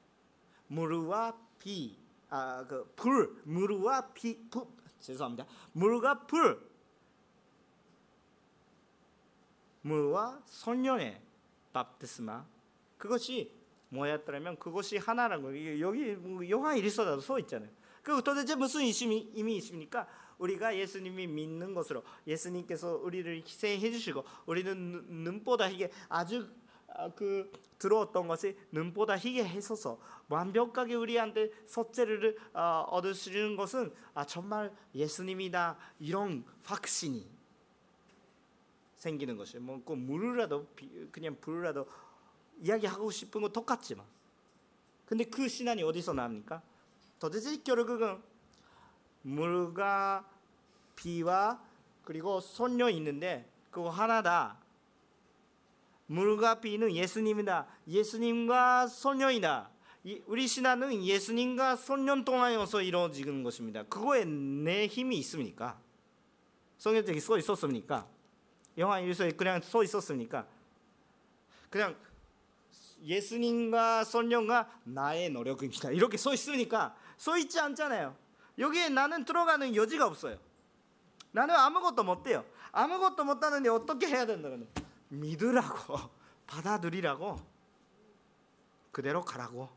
물과 비, 아 그 불, 물과 비, 불, 죄송합니다. 물과 불, 물과 설련의 밥티스마 그것이 뭐였더라면 그것이 하나라는 거예요. 여기 요한 일서라도 써 있잖아요. 그 도대체 무슨 의심이 이미 있습니까? 우리가 예수님이 믿는 것으로 예수님께서 우리를 희생해 주시고 우리는 눈보다 희게 아주 아, 그 들어왔던 것이 눈보다 희게 해서서 완벽하게 우리한테 소재를 어, 얻으시는 것은 아 정말 예수님이다 이런 확신이 생기는 것이에요. 뭐그 물이라도 그냥 불이라도 이야기하고 싶은 건 똑같지만 근데 그 신앙이 어디서 나옵니까? 도대체 결국은 물과 비와 그리고 손녀 있는데 그거 하나다. 물과 비는 예수님이다. 예수님과 손녀이다. 우리 신앙은 예수님과 손년 동안에서 이루어지는 것입니다. 그거에 내 힘이 있습니까? 성경책에 써 있었습니까? 영화 일서에 그냥 써 있었습니까? 그냥 예수님과 손녀가 나의 노력입니다. 이렇게 써 있으니까 써 있지 않잖아요. 여기에 나는 들어가는 여지가 없어요. 나는 아무것도 못 돼요. 아무것도 못 하는데 어떻게 해야 된다는 믿으라고 *laughs* 받아들이라고 그대로 가라고.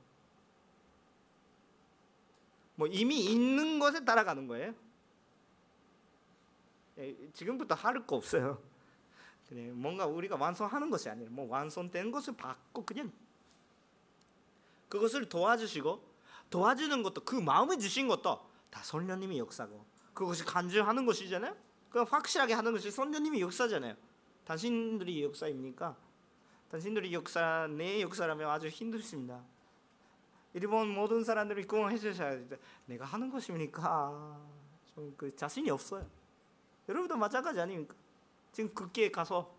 뭐 이미 있는 것에 따라가는 거예요. 예, 지금부터 할 거 없어요. 그냥 뭔가 우리가 완성하는 것이 아니라 뭐 완성된 것을 받고 그냥 그것을 도와주시고 도와주는 것도 그 마음을 주신 것도 다 선녀님이 역사고 그것이 간주하는 것이잖아요. 그 확실하게 하는 것이 선녀님이 역사잖아요. 당신들이 역사입니까? 당신들이 역사 내 역사라면 아주 힘들습니다. 일본 모든 사람들이 그걸 해주셔야 돼. 내가 하는 것입니까? 좀 그 자신이 없어요. 여러분도 마찬가지 아닙니까? 지금 극기에 가서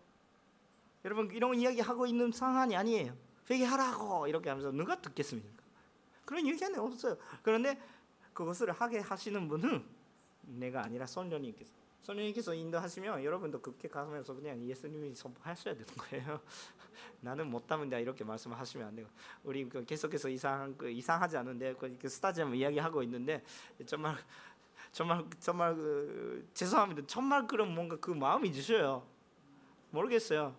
여러분 이런 이야기 하고 있는 상황이 아니에요. 회개하라고 이렇게 하면서 누가 듣겠습니까? 그런 얘기는 없어요. 그런데 그것을 하게 하시는 분은 내가 아니라 선녀님께서 선녀님께서 인도하시면 여러분도 그렇게 가면서 그냥 예수님이 선포하셔야 되는 거예요. *laughs* 나는 못합니다 이렇게 말씀하시면 안 되고 우리 그 계속해서 이상 그 이상하지 않은데 그, 그 스타지움 이야기하고 있는데 정말 정말 정말 그, 죄송합니다. 정말 그런 뭔가 그 마음이 주셔요. 모르겠어요.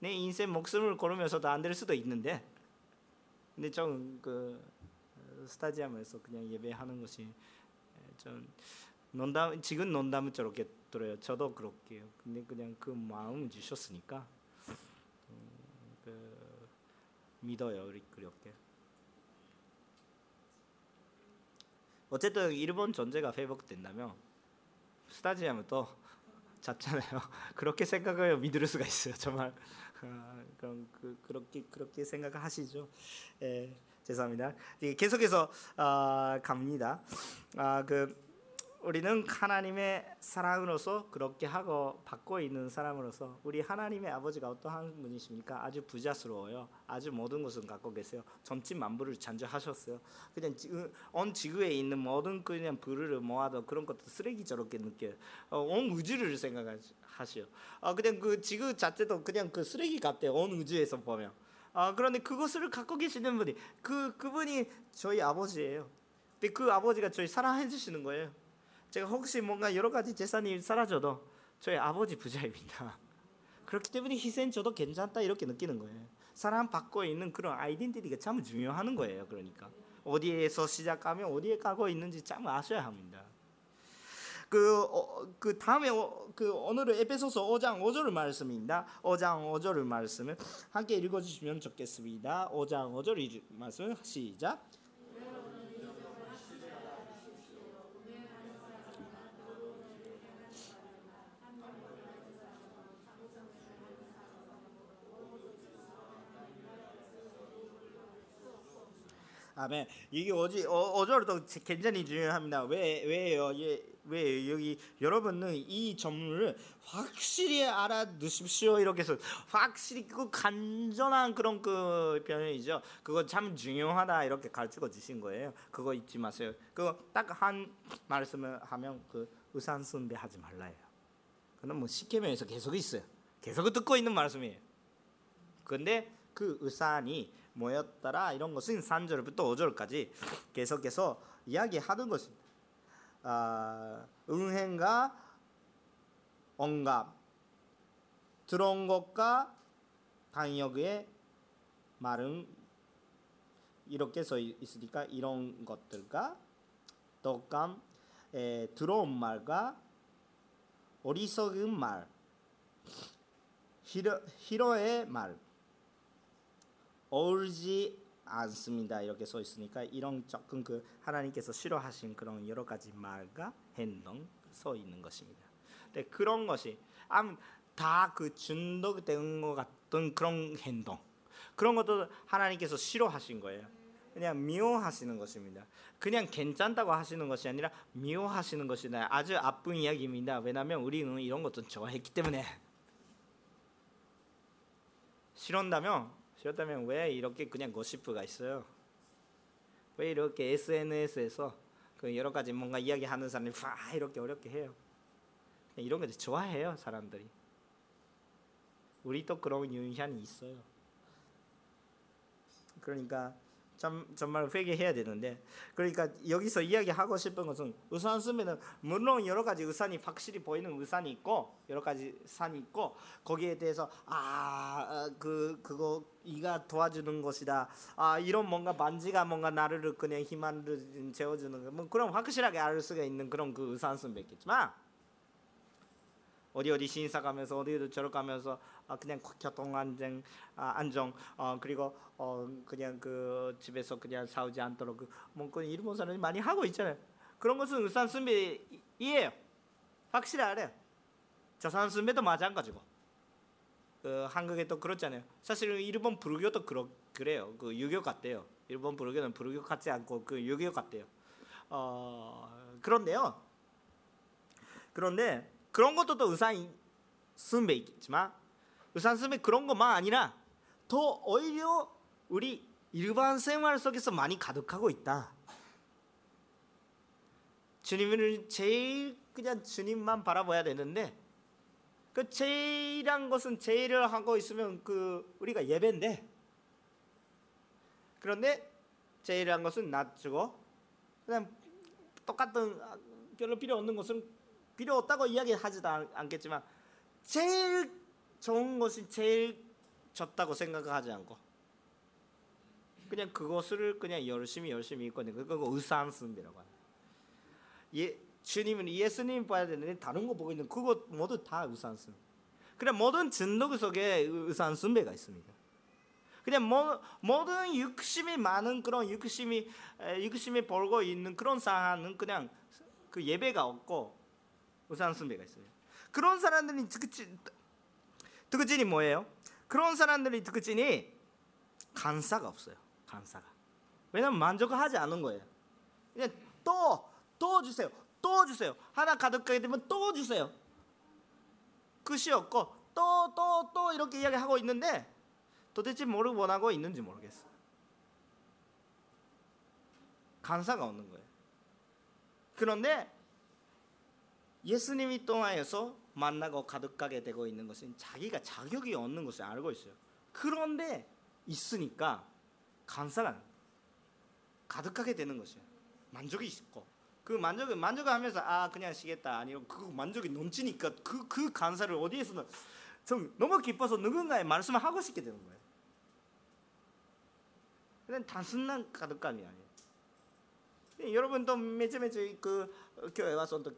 내 인생 목숨을 걸으면서도 안 될 수도 있는데 근데 좀 그 스타디움에서 그냥 예배하는 것이 좀 농담 지금 농담은 저렇게 들어요. 저도 그렇게요. 근데 그냥 그 마음 주셨으니까 음, 그 믿어요. 우리 그렇게. 어쨌든 일본 전제가 회복된다면 스타디움은 또 잡잖아요. *laughs* 그렇게 생각을 믿을 수가 있어요. 정말 *laughs* 아, 그럼 그, 그렇게 그렇게 생각하시죠. 예. 죄송합니다. 계속해서 어, 갑니다. 아, 그 우리는 하나님의 사랑으로서 그렇게 하고 받고 있는 사람으로서 우리 하나님의 아버지가 어떠한 분이십니까? 아주 부자스러워요. 아주 모든 것을 갖고 계세요. 전체 만물을 창조하셨어요. 그냥 지금 온 지구에 있는 모든 그냥 부를 모아도 그런 것도 쓰레기 저렇게 느껴요. 어, 온 우주를 생각하시오. 어, 그냥 그 지구 자체도 그냥 그 쓰레기 같아요. 온 우주에서 보면. 아 그런데 그것을 갖고 계시는 분이 그 그분이 저희 아버지예요. 근데 그 아버지가 저희 사랑해 주시는 거예요. 제가 혹시 뭔가 여러 가지 재산이 사라져도 저희 아버지 부자입니다. 그렇기 때문에 희생 저도 괜찮다 이렇게 느끼는 거예요. 사람 받고 있는 그런 아이덴티티가 참 중요한 거예요. 그러니까 어디에서 시작하면 어디에 가고 있는지 참 아셔야 합니다. 그, 어, 그 다음에 어, 그 오늘은 에베소서 5장 5절 말씀입니다. 5장 5절 말씀을 함께 읽어 주시면 좋겠습니다. 5장 5절 말씀 시작. 아멘. 이게 어지 어, 어절도 굉장히 중요합니다. 왜 왜요? 예, 왜 여기 여러분은 이 점을 확실히 알아두십시오. 이렇게 해서 확실히 그 간전한 그런 그 표현이죠. 그거 참 중요하다 이렇게 가르쳐 주신 거예요. 그거 잊지 마세요. 그거 딱 한 말씀을 하면 그 의산 숭배 하지 말라요. 그는 뭐 십계명에서 계속 있어요. 계속 듣고 있는 말씀이에요. 근데 그 의산이 뭐였더라? 이런 것은 3절부터 5절까지 계속해서 이야기하는 것입니다. 아, 응행과 언갑 들어온 것과 강역의 말은 이렇게 써 있으니까 이런 것들과 떡감. 들어온 말과 어리석은 말. 히로, 히로의 말 어울지 않습니다. 이렇게 써 있으니까 이런 조금 그 하나님께서 싫어하신 그런 여러 가지 말과 행동 써 있는 것입니다. 근데 그런 것이 다그 중독된 것 같은 그런 행동 그런 것도 하나님께서 싫어하신 거예요. 그냥 미워하시는 것입니다. 그냥 괜찮다고 하시는 것이 아니라 미워하시는 것이다. 아주 아픈 이야기입니다. 왜냐하면 우리는 이런 것도 좋아했기 때문에 싫은다면 싫었다면 왜 이렇게 그냥 고시프가 있어요? 왜 이렇게 SNS에서 그 여러 가지 뭔가 이야기하는 사람이 와 이렇게 어렵게 해요? 이런 거 좋아해요 사람들이. 우리도 그런 유형이 있어요. 그러니까 참 정말 회개해야 되는데 그러니까 여기서 이야기하고 싶은 것은 우산 쓰면은 물론 여러 가지 우산이 확실히 보이는 우산이 있고 여러 가지 산이 있고 거기에 대해서 아그 아, 그거 이가 도와주는 것이다. 아 이런 뭔가 만지가 뭔가 나를 그냥 희망을 재워주는 뭐 그런 확실하게 알 수가 있는 그런 그 우산 쓰면 있겠지만 어디 어디 신사 가면서 어디 저러 가면서 아, 그냥 교통 안전 아, 안정 어, 그리고 어, 그냥 그 집에서 그냥 싸우지 않도록 그, 뭐그 일본 사람이 많이 하고 있잖아요. 그런 것은 의산 순배이에요. 확실히 알아요. 저산 순배도 마찬가지고. 그 한국에 또 그렇잖아요. 사실 일본 불교도 그러, 그래요. 그 유교 같대요. 일본 불교는 불교 같지 않고 그 유교 같대요. 어, 그런데요. 그런데 그런 것도 또 의산 순배 있겠지만 의 산스미 그런 것만 아니라 더 오히려 우리 일반 생활 속에서 많이 가득하고 있다. 주님을 제일 그냥 주님만 바라봐야 되는데 그 제일한 것은 제일을 하고 있으면 그 우리가 예배인데 그런데 제일한 것은 낮추고 그냥 똑같은 별로 필요 없는 것은 필요 없다고 이야기하지도 않겠지만 제일 좋은 것이 제일 좋다고 생각하지 않고 그냥 그것을 그냥 열심히 열심히 있거든요. 그거 의산승이라고. 예, 주님은 예수님 봐야 되는데 다른 거 보고 있는 그것 모두 다 의산승. 그냥 모든 진노 속에 의산승배가 있습니다. 그냥 모, 모든 육심이 많은 그런 육심이 육심이 벌고 있는 그런 상황은 그냥 그 예배가 없고 의산승배가 있어요. 그런 사람들이 특징이 뭐예요? 그런 사람들이 특징이 간사가 없어요. 간사가. 왜냐면 만족하지 않은 거예요. 그냥 또, 또 주세요. 또 주세요. 하나 가득하게 되면 또 주세요. 끝이 없고 또 또 또 이렇게 이야기하고 있는데 도대체 뭐를 원하고 있는지 모르겠어. 감사가 없는 거예요. 그런데 예수님이 통하여서 만나고 가득하게 되고 있는 것은 자기가 자격이 없는 것을 알고 있어요. 그런데 있으니까 감사가 가득하게 되는 것이에요. 만족이 있고 그 만족을 만족하면서 아 그냥 쉬겠다 아니요 그 만족이 넘치니까 그그 그 감사를 어디에서는 좀 너무 기뻐서 누군가의 말씀을 하고 싶게 되는 거예요. 그냥 단순한 가득감이 아니에요. 여러분도 매주 매주 그 교회 와서 또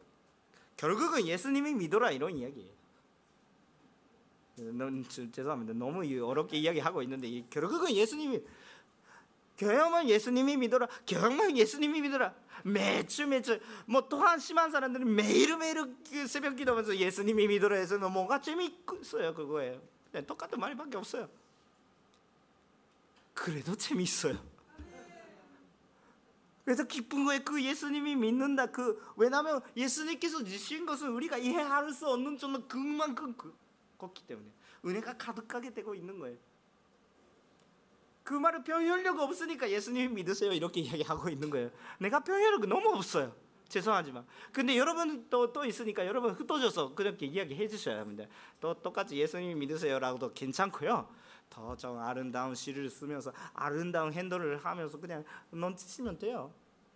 결국은 예수님이 믿어라 이런 이야기예요. 죄송합니다. 너무 어렵게 이야기하고 있는데 결국은 예수님이 교회만 예수님이 믿어라. 교회만 예수님이 믿어라. 매주 매주 뭐 또한 심한 사람들은 매일 매일 그 새벽 기도하면서 예수님이 믿어라 해서 뭐가 재미있어요 그거예요. 네, 똑같은 말밖에 없어요. 그래도 재미있어요. 그래서 기쁜 거예요. 그 예수님이 믿는다. 그 왜냐하면 예수님께서 주신 것은 우리가 이해할 수 없는 정도 그만큼 컸기 때문에 은혜가 가득하게 되고 있는 거예요. 그 말을 표현력 없으니까 예수님 믿으세요 이렇게 이야기하고 있는 거예요. 내가 표현력 너무 없어요. 죄송하지만 근데 여러분 또, 또 있으니까 여러분 흩어져서 그렇게 이야기해 주셔야 합니다. 또 똑같이 예수님 믿으세요라고도 괜찮고요. 더 좀 아름다운 시를 쓰면서 아름다운 핸들을 하면서 그냥 넘치시면 돼요.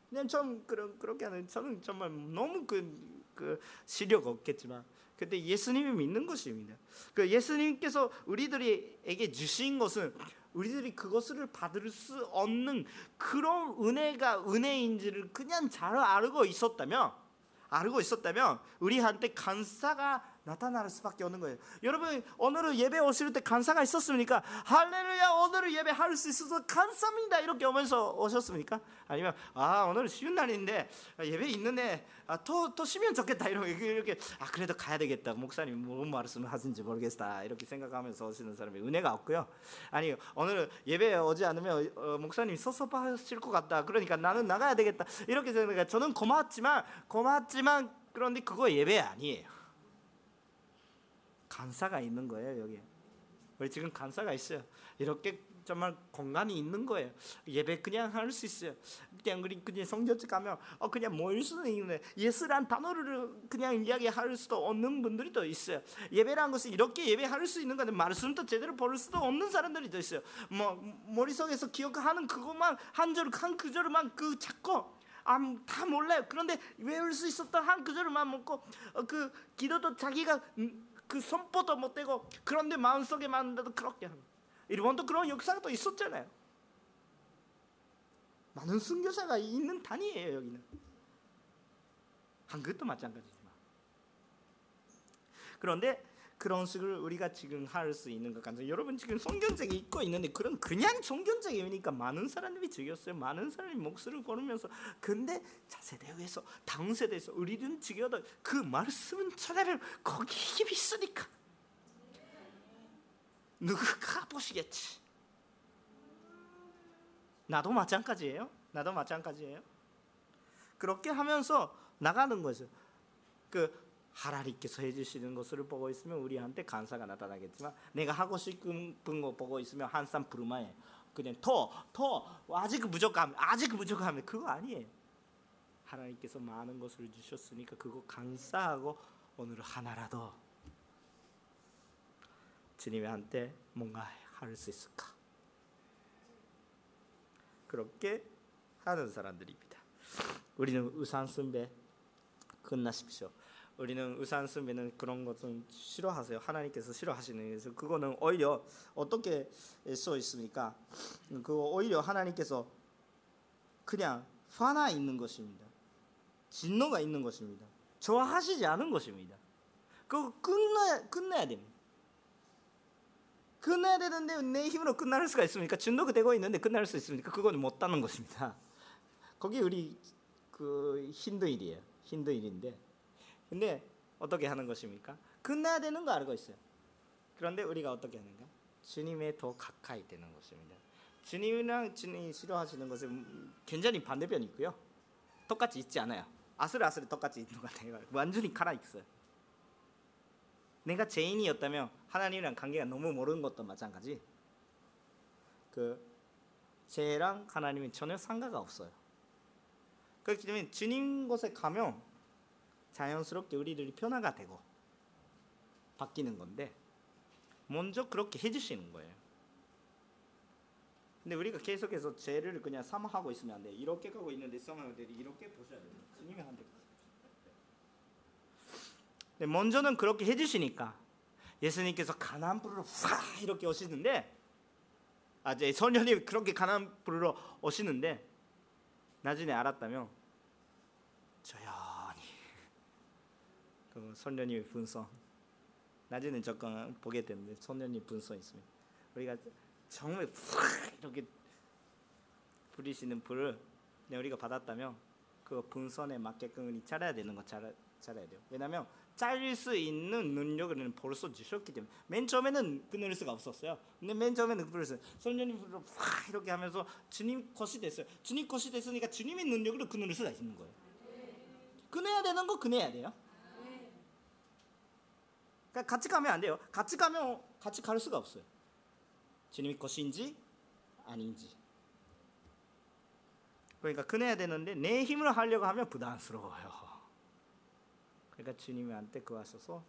그냥 좀 그런 그렇게 하는 저는 정말 너무 그, 그 시력 없겠지만 근데 예수님이 믿는 것입니다. 그 예수님께서 우리들에게 주신 것은 우리들이 그것을 받을 수 없는 그런 은혜가 은혜인지를 그냥 잘 알고 있었다면 알고 있었다면 우리한테 감사가 나타날 수밖에 없는 거예요. 여러분 오늘은 예배 오실 때 감사가 있었습니까? 할렐루야 오늘은 예배 할 수 있어서 감사합니다 이렇게 오면서 오셨습니까? 아니면 아 오늘 쉬운 날인데 예배 있는데 아, 더, 더 쉬면 좋겠다 이렇게, 이렇게 아 그래도 가야 되겠다 목사님 무슨 말씀을 하신지 모르겠다 이렇게 생각하면서 오시는 사람이 은혜가 없고요. 아니 오늘 예배 오지 않으면 어, 목사님 섭섭하실 것 같다. 그러니까 나는 나가야 되겠다 이렇게 생각해. 저는 고맙지만 고맙지만 그런데 그거 예배 아니에요. 간사가 있는 거예요 여기. 우리 지금 간사가 있어요. 이렇게 정말 공간이 있는 거예요. 예배 그냥 할 수 있어요. 그냥 우리 그냥 성교집 가면 어 그냥 모일 수는 있는데 예수란 단어를 그냥 이야기할 수도 없는 분들이 또 있어요. 예배란 것은 이렇게 예배할 수 있는 건데 말씀도 제대로 볼 수도 없는 사람들이 또 있어요. 뭐 머릿속에서 기억하는 그것만 한 절 한 구절만 그 찾고 아, 다 몰라요. 그런데 외울 수 있었던 한 구절만 먹고 어, 그 기도도 자기가 음, 그 손보도 못 대고 그런데 마음속에 맞는데도 그렇게 하는 일본도 그런 역사가 또 있었잖아요. 많은 순교사가 있는 단위예요 여기는. 한국도 마찬가지지만. 그런데 그런 식으로 우리가 지금 할 수 있는 것 같아요. 여러분 지금 성경책이 읽고 있는데 그런 그냥 성경책이니까 많은 사람들이 즐겼어요. 많은 사람이 목소리를 걸으면서 근데 차세대에서 다음 세대에서 우리는 즐겨도 그 말씀은 찾아면 거기 힘이 있으니까 누가 보시겠지. 나도 마찬가지예요. 나도 마찬가지예요. 그렇게 하면서 나가는 거죠. 그 하나님께서 해주시는 것을 보고 있으면 우리한테 감사가 나타나겠지만 내가 하고 싶은 거 보고 있으면 한산 부르마에 그냥 더 더 아직 부족함 아직 부족함 그거 아니에요. 하나님께서 많은 것을 주셨으니까 그거 감사하고 오늘 하나라도 주님한테 뭔가 할 수 있을까? 그렇게 하는 사람들입니다. 우리는 우산 숭배 끝나십시오. 우리는 의산 쓰면은 그런 것은 싫어하세요. 하나님께서 싫어하시는 그래서 그거는 오히려 어떻게 써 있습니까? 그 오히려 하나님께서 그냥 화나 있는 것입니다. 진노가 있는 것입니다. 좋아하시지 않은 것입니다. 그거 끝내 끝내야 됩니다. 끝내야 되는데 내 힘으로 끝날 수가 있습니까? 진노가 되고 있는데 끝날 수 있습니까? 그거는 못하는 것입니다. *laughs* 거기 우리 그 힌두일이에요. 힌두일인데 근데 어떻게 하는 것입니까? 끝나야 되는 거 알고 있어요. 그런데 우리가 어떻게 하는가? 주님에 더 가까이 되는 것입니다. 주님이랑 주님이 싫어하시는 것은 굉장히 반대편이 있고요. 똑같이 있지 않아요. 아슬아슬 똑같이 있는 것 같아요. 완전히 갈아 있어요. 내가 죄인이었다면 하나님이랑 관계가 너무 모르는 것도 마찬가지. 그 죄랑 하나님은 전혀 상가가 없어요. 그렇기 때문에 주님 곳에 가면 자연스럽게 우리들이 변화가 되고 바뀌는 건데 먼저 그렇게 해주시는 거예요. 근데 우리가 계속해서 죄를 그냥 사모하고 있으면 안 돼. 이렇게 가고 있는데 돼. 이렇게 보셔야 돼요. 주님이 한 대. 근데 먼저는 그렇게 해주시니까 예수님께서 가나안 불으로 확 이렇게 오시는데 아, 이제 선녀님 그렇게 가나안 불으로 오시는데 나중에 알았다면 조용히 그 선녀님의 분성 나중에 잠깐 보게 되는데 선녀님 분성 있으면 우리가 정말 확 이렇게 부리시는 불을 우리가 받았다면 그 분선에 맞게끔 잘해야 되는 거 잘, 잘해야 돼요. 왜냐하면 잘릴 수 있는 능력을 벌써 주셨기 때문에 맨 처음에는 끊을 수가 없었어요. 근데 맨 처음에는 끊을 수 선녀님 불을 확 이렇게 하면서 주님 것이 됐어요. 주님 것이 됐으니까 주님의 능력으로 끊을 수가 있는 거예요. 끊어야 되는 거 끊어야 돼요. 그러니까 같이 가면 안 돼요. 같이 가면 같이 갈 수가 없어요. 주님의 것인지 아닌지. 그러니까 끊어야 되는데 내 힘으로 하려고 하면 부담스러워요. 그러니까 주님한테 그 하셔서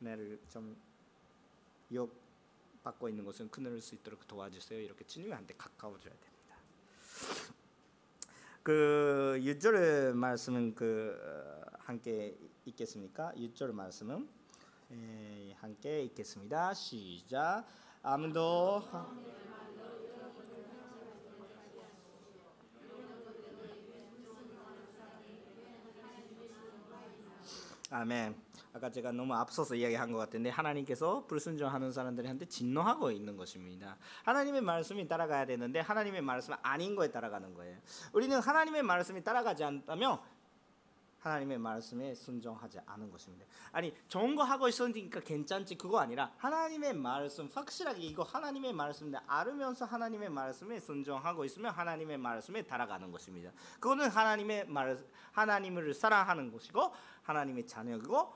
나를 좀 욕 받고 있는 것은 끊을 수 있도록 도와주세요. 이렇게 주님한테 가까워져야 됩니다. 그 6절 말씀은 그 함께 읽겠습니까? 6절 말씀은 예, 함께 읽겠습니다. 시작. 아무도 아멘. 아까 제가 너무 앞서서 이야기한 것 같은데 하나님께서 불순종하는 사람들한테 진노하고 있는 것입니다. 하나님의 말씀이 따라가야 되는데 하나님의 말씀은 아닌 거에 따라가는 거예요. 우리는 하나님의 말씀이 따라가지 않다면 하나님의 말씀에 순종하지 않은 것입니다. 아니 좋은 거 하고 있으니까 괜찮지 그거 아니라 하나님의 말씀 확실하게 이거 하나님의 말씀인데 알으면서 하나님의 말씀에 순종하고 있으면 하나님의 말씀에 따라가는 것입니다. 그거는 하나님의 말 하나님을 사랑하는 것이고 하나님의 자녀고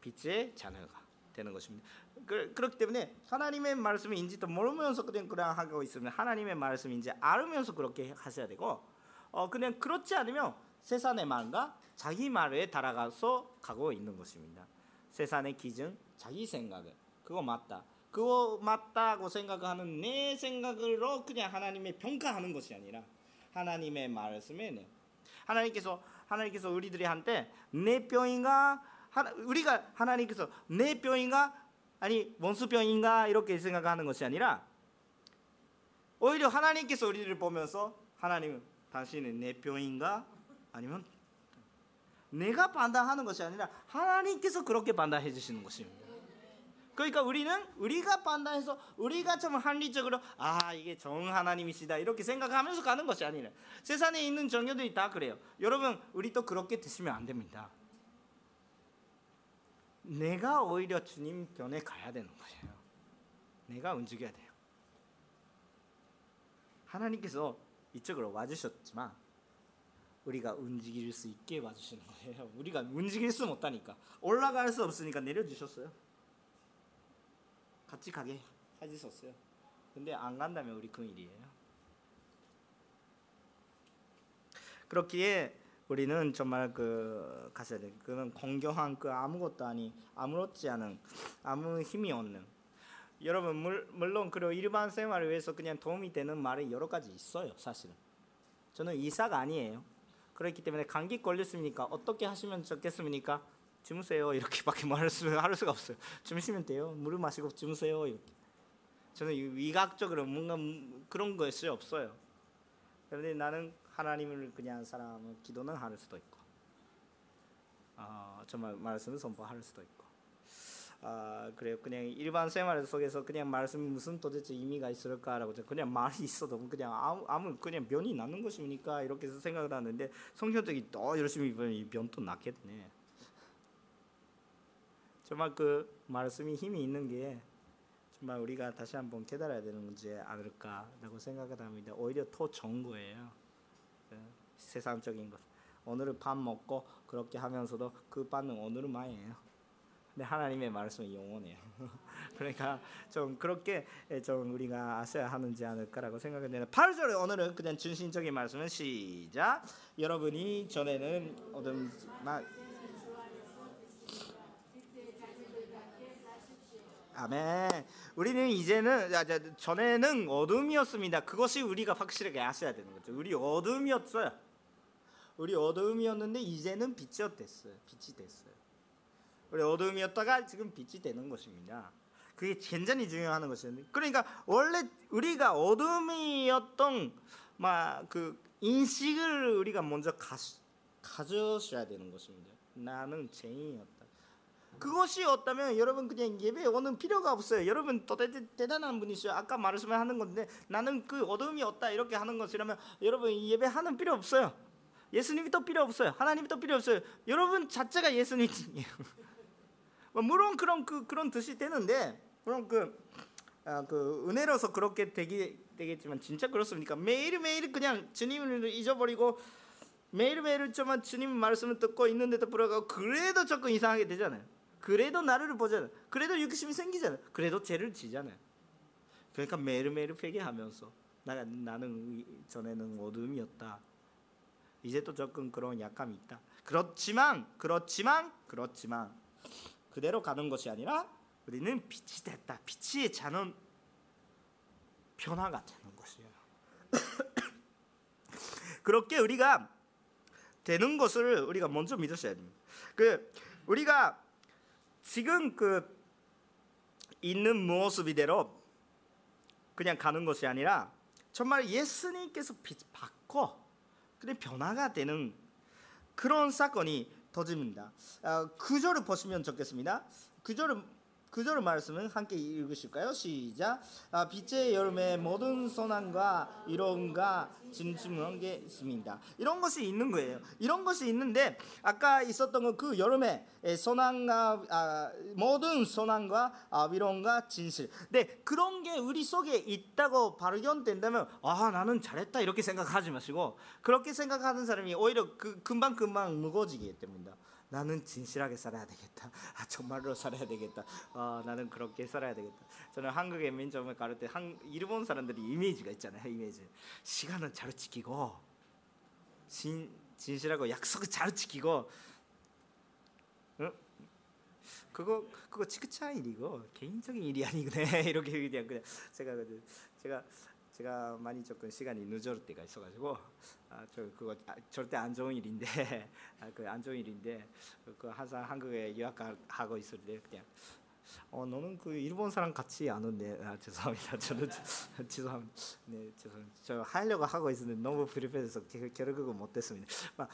빛의 자녀가 되는 것입니다. 그, 그렇기 때문에 하나님의 말씀인지도 모르면서 그냥 그냥 하고 있으면 하나님의 말씀인지 알으면서 그렇게 하셔야 되고 어 그냥 그렇지 않으면 세상의 말과 자기 말에 따라가서 가고 있는 것입니다. 세상의 기준, 자기 생각을 그거 맞다. 그거 맞다고 생각하는 내 생각으로 그냥 하나님의 평가하는 것이 아니라 하나님의 말씀에 하나님께서 하나님께서 우리들이 한테 내 병인가 우리가 하나님께서 내 병인가 아니 원수 병인가 이렇게 생각하는 것이 아니라 오히려 하나님께서 우리를 보면서 하나님은 당신은 내 병인가 아니면 내가 판단하는 것이 아니라 하나님께서 그렇게 판단해 주시는 것입니다. 그러니까 우리는 우리가 판단해서 우리가 좀 합리적으로 아 이게 정 하나님이시다 이렇게 생각하면서 가는 것이 아니라 세상에 있는 종교들이 다 그래요. 여러분 우리 또 그렇게 드시면 안 됩니다. 내가 오히려 주님 편에 가야 되는 거예요. 내가 움직여야 돼요. 하나님께서 이쪽으로 와주셨지만 우리가 움직일 수 있게 와주시는 거예요. *laughs* 우리가 움직일 수 못하니까 올라갈 수 없으니까 내려주셨어요. 같이 가게 해주셨어요. 근데 안 간다면 우리 그 일이에요. 그렇기에 우리는 정말 그 가셔야 돼. 그는 공경한 그 아무것도 아니 아무렇지 않은 아무 힘이 없는 여러분 물론 그리고 일반 생활을 위해서 그냥 도움이 되는 말이 여러 가지 있어요 사실은 저는 이사가 아니에요 그렇기 때문에 감기 걸렸습니까? 어떻게 하시면 좋겠습니까? 주무세요 이렇게밖에 *laughs* 말할 수 할 수가 없어요. 주무시면 돼요. 물을 마시고 주무세요 이렇게. 저는 위각적으로 뭔가 그런 것이 없어요. 그런데 나는 하나님을 그냥 사람은 기도는 할 수도 있고, 어, 정말 말씀을 선포할 수도 있고. 아 그래요. 그냥 일반 생활 속에서 그냥 말씀이 무슨 도대체 의미가 있을까라고 그냥 말이 있어도 그냥 아무, 아무 그냥 변이 나는 것입니까 이렇게 생각을 하는데 성경적이 또 열심히 보면 변도 낫겠네. 정말 그 말씀이 힘이 있는 게 정말 우리가 다시 한번 깨달아야 되는 문제 않을까라고 생각을 합니다. 오히려 더 좋은 거예요. 세상적인 것. 오늘은 밥 먹고 그렇게 하면서도 그 반응 오늘은 많이에요. 근데 하나님의 말씀은 영원해요. *laughs* 그러니까 좀 그렇게 좀 우리가 아셔야 하는지 않을까라고 생각합니다. 8절에 오늘은 그냥 중심적인 말씀은 시작. 여러분이 전에는 어둠 아멘. 우리는 이제는 전에는 어둠이었습니다. 그것이 우리가 확실하게 아셔야 되는 거죠. 우리 어둠이었어요. 우리 어둠이었는데 이제는 빛이 됐어요. 빛이 됐어요. 우리 어둠이었다가 지금 빛이 되는 것입니다. 그게 굉장히 중요한 것이에요. 그러니까 원래 우리가 어둠이었던 막 그 인식을 우리가 먼저 가, 가져셔야 되는 것입니다. 나는 죄인이었다. 그것이 없다면 여러분 그냥 예배 오는 필요가 없어요. 여러분 또 대, 단한 분이시죠. 아까 말씀하는 건데 나는 그 어둠이 없다 이렇게 하는 것이라면 여러분 예배 하는 필요 없어요. 예수님이 또 필요 없어요. 하나님이 또 필요 없어요. 여러분 자체가 예수님이에요. 뭐 물론 그런 그 그런 뜻이 되는데 그럼 그, 아, 그 은혜로서 그렇게 되기 되겠지만 진짜 그렇습니까? 매일 매일 그냥 주님을 잊어버리고 매일 매일 좀만 주님 말씀을 듣고 있는데도 불구하고 그래도 조금 이상하게 되잖아요. 그래도 나를 보잖아요. 그래도 욕심이 생기잖아요. 그래도 죄를 지잖아요. 그러니까 매일 매일 회개하면서 나, 나는 전에는 어둠이었다. 이제 또 조금 그런 약함이 있다. 그렇지만 그렇지만 그렇지만 그대로 가는 것이 아니라 우리는 빛이 됐다. 빛이 자는 변화가 되는 것이에요. *coughs* 그렇게 우리가 되는 것을 우리가 먼저 믿으셔야 됩니다. 그 우리가 지금 그 있는 모습이대로 그냥 가는 것이 아니라 정말 예수님께서 빛 받고 그래 변화가 되는 그런 사건이 터집니다. 아, 구절을 보시면 좋겠습니다. 구절을 구절 말씀은 함께 읽으실까요? 시작. 아, 빛의 여름에 모든 선함과 이론과 진심한 게 있습니다. 이런 것이 있는 거예요. 이런 것이 있는데 아까 있었던 그 여름에 선함과 아, 모든 선함과 아, 위론과 진실. 네 그런 게 우리 속에 있다고 발견된다면 아 나는 잘했다 이렇게 생각하지 마시고 그렇게 생각하는 사람이 오히려 그 금방 금방 무거워지기 때문입니다. 나는 진실하게 살아야 되겠다. 아, 정말로 살아야 되겠다. 아, 나는 그렇게 살아야 되겠다. 저는 한국의 민족을 가를 때 한, 일본 사람들이 이미지가 있잖아요. 이미지. 시간은 잘 지키고 진, 진실하고 약속을 잘 지키고 응? 그거 그거 지긋한 일이고 개인적인 일이 아니네 *laughs* 이렇게 그냥 그냥 제가 제가 제가 많이 조금 시간이 늦을 때가 있어가지고 아, 저 그거 아, 절대 안 좋은 일인데 *laughs* 아, 그안 좋은 일인데 그 항상 한국에 유학하고 있을 때 그냥 어 너는 그 일본 사람 같이 안 온대. 아, 죄송합니다. 저는 *laughs* 죄송합니다 네 죄송합니다. 저 하려고 하고 있었는데 너무 불편해서 결국은 못됐습니다. 아,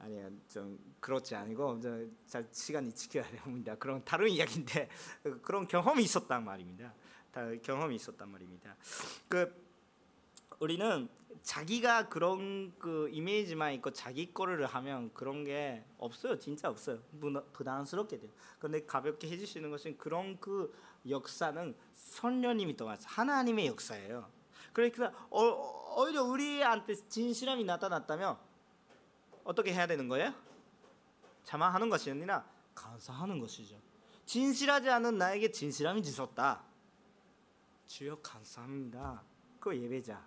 아니요 좀 그렇지 아니고 잘 시간이 지켜야 됩니다. 그런 다른 이야기인데 그런 경험이 있었단 말입니다 경험이 있었단 말입니다 그 우리는 자기가 그런 그 이미지만 있고 자기 거를 하면 그런 게 없어요. 진짜 없어요. 부담스럽게 돼요. 근데 가볍게 해주시는 것은 그런 그 역사는 선녀님이 동안 하나님의 역사예요. 그러니까 어, 오히려 우리한테 진실함이 나타났다면 어떻게 해야 되는 거예요? 자만하는 것이 아니라 감사하는 것이죠. 진실하지 않은 나에게 진실함이 주셨다. 주여 감사합니다. 그 예배자.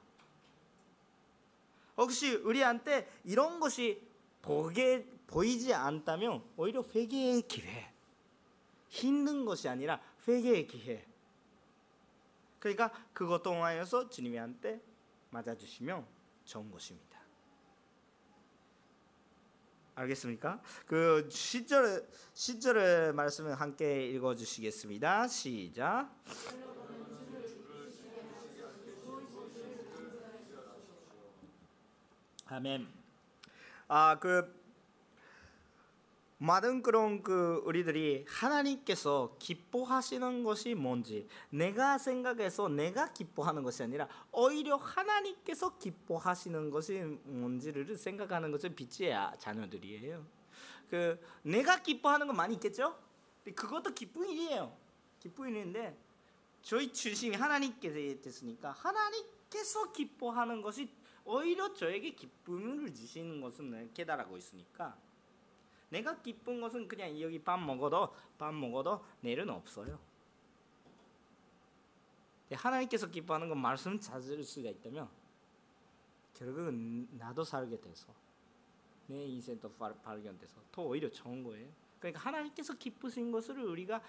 혹시 우리한테 이런 것이 보게 보이지 않다면 오히려 회개의 기회, 힘든 것이 아니라 회개의 기회. 그러니까 그것 통하여서 주님한테 맞아주시면 좋은 것입니다. 알겠습니까? 그 시절 시절의 말씀을 함께 읽어주시겠습니다. 시작. 아멘. 아 그 많은 그런 그 우리들이 하나님께서 기뻐하시는 것이 뭔지 내가 생각해서 내가 기뻐하는 것이 아니라 오히려 하나님께서 기뻐하시는 것이 뭔지를 생각하는 것이 빛의 자녀들이에요. 그 내가 기뻐하는 건 많이 있겠죠? 그것도 기쁜 일이에요. 기쁜 일인데 저희 중심이 하나님께서 됐으니까 하나님께서 기뻐하는 것이 오히려 저에게 기쁨을 주시는 것은 깨달하고 있으니까 내가 기쁜 것은 그냥 여기 밥 먹어도 밥 먹어도 내일은 없어요. 하나님께서 기뻐하는 건 말씀 찾을 수가 있다면 결국은 나도 살게 돼서 내 인생도 발견돼서 더 오히려 좋은 거예요. 그러니까 하나님께서 기쁘신 것을 우리가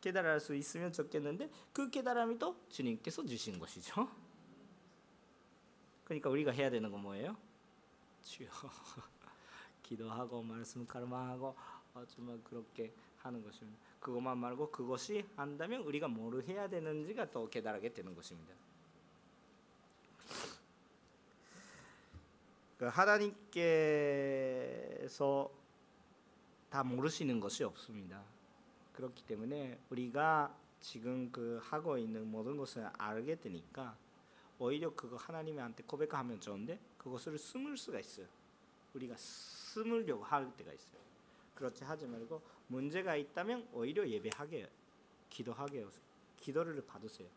깨달을 수 있으면 좋겠는데 그 깨달음이 또 주님께서 주신 것이죠. 그러니까 우리가 해야 되는 건 뭐예요? 주여 *laughs* 기도하고 말씀 갈망하고 어, 정말 그렇게 하는 것입니다. 그것만 말고 그것이 안다면 우리가 뭘 해야 되는지가 더 깨달게 되는 것입니다. 그 하나님께서 다 모르시는 것이 없습니다. 그렇기 때문에 우리가 지금 그 하고 있는 모든 것을 알게 되니까 오히려 그거 하나님한테 고백하면 좋은데 그것을 숨을 수가 있어요. 우리가 숨으려고 할 때가 있어요. 그렇지 하지 말고 문제가 있다면 오히려 예배하게 기도하게 기도를 받으세요.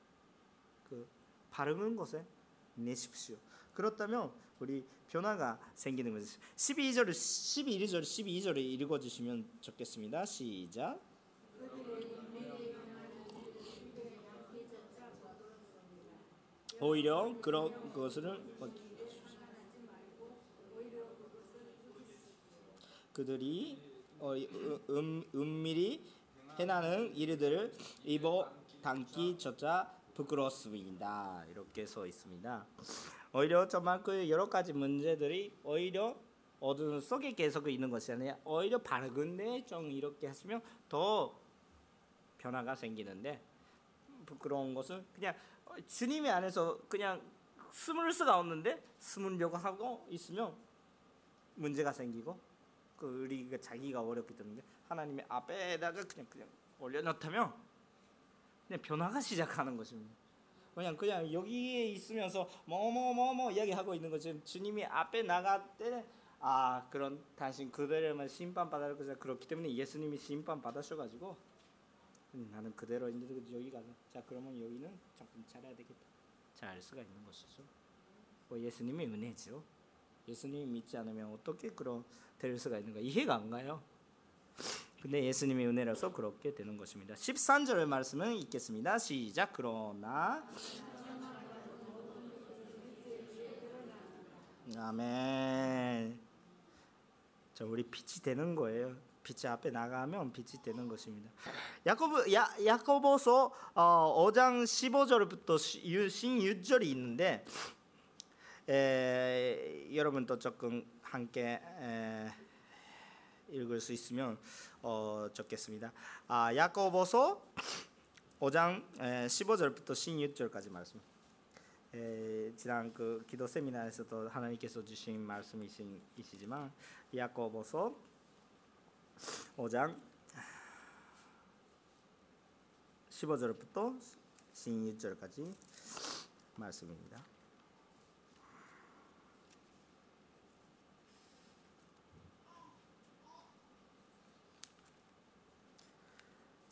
그 바르는 것에 내십시오. 그렇다면 우리 변화가 생기는 거죠. 12절 11절 12절을 읽어 주시면 좋겠습니다. 시작. 오히려 그런 것을 그들이 어, 음, 은밀히 해나는 일들을 입어 담기 조차 부끄럽습니다. 이렇게 써 있습니다. 오히려 정말 그 여러 가지 문제들이 오히려 어두운 속에 계속 있는 것이 아니라 오히려 밝은데 좀 이렇게 하시면 더 변화가 생기는데 부끄러운 것은 그냥 주님의 안에서 그냥 숨을 수가 없는데 숨으려고 하고 있으면 문제가 생기고 그 우리가 자기가 어렵기 때문에 하나님의 앞에다가 그냥 그냥 올려놓다면 그냥 변화가 시작하는 것입니다. 그냥 그냥 여기에 있으면서 뭐뭐뭐뭐 이야기하고 있는 거지 주님이 앞에 나갈 때 아 그런 당신 그대로만 심판 받을 것이 그렇기 때문에 예수님이 심판 받으셔가지고 음, 나는 그대로 있는데 여기 가자. 자 그러면 여기는 조금 잘해야 되겠다. 잘 알 수가 있는 것이죠. 뭐 예수님의 은혜죠. 예수님 믿지 않으면 어떻게 그런 될 수가 있는가 이해가 안 가요. 근데 예수님의 은혜라서 그렇게 되는 것입니다. 13절의 말씀을 읽겠습니다. 시작. 그러나 아멘. 자, 우리 빛이 되는 거예요. 빛이 앞에 나가면 빛이 되는 것입니다. 야고보 야, 야고보서 어, 5장 15절부터 16절이 있는데 에, 여러분도 조금 함께 에, 읽을 수 있으면 어, 적겠습니다. 아, 야고보서 5장 에, 15절부터 16절까지 말씀. 에, 지난 그 기도 세미나에서도 하나님께서 주신 말씀이시지만 야고보서 5장 15절부터 16절까지 말씀입니다.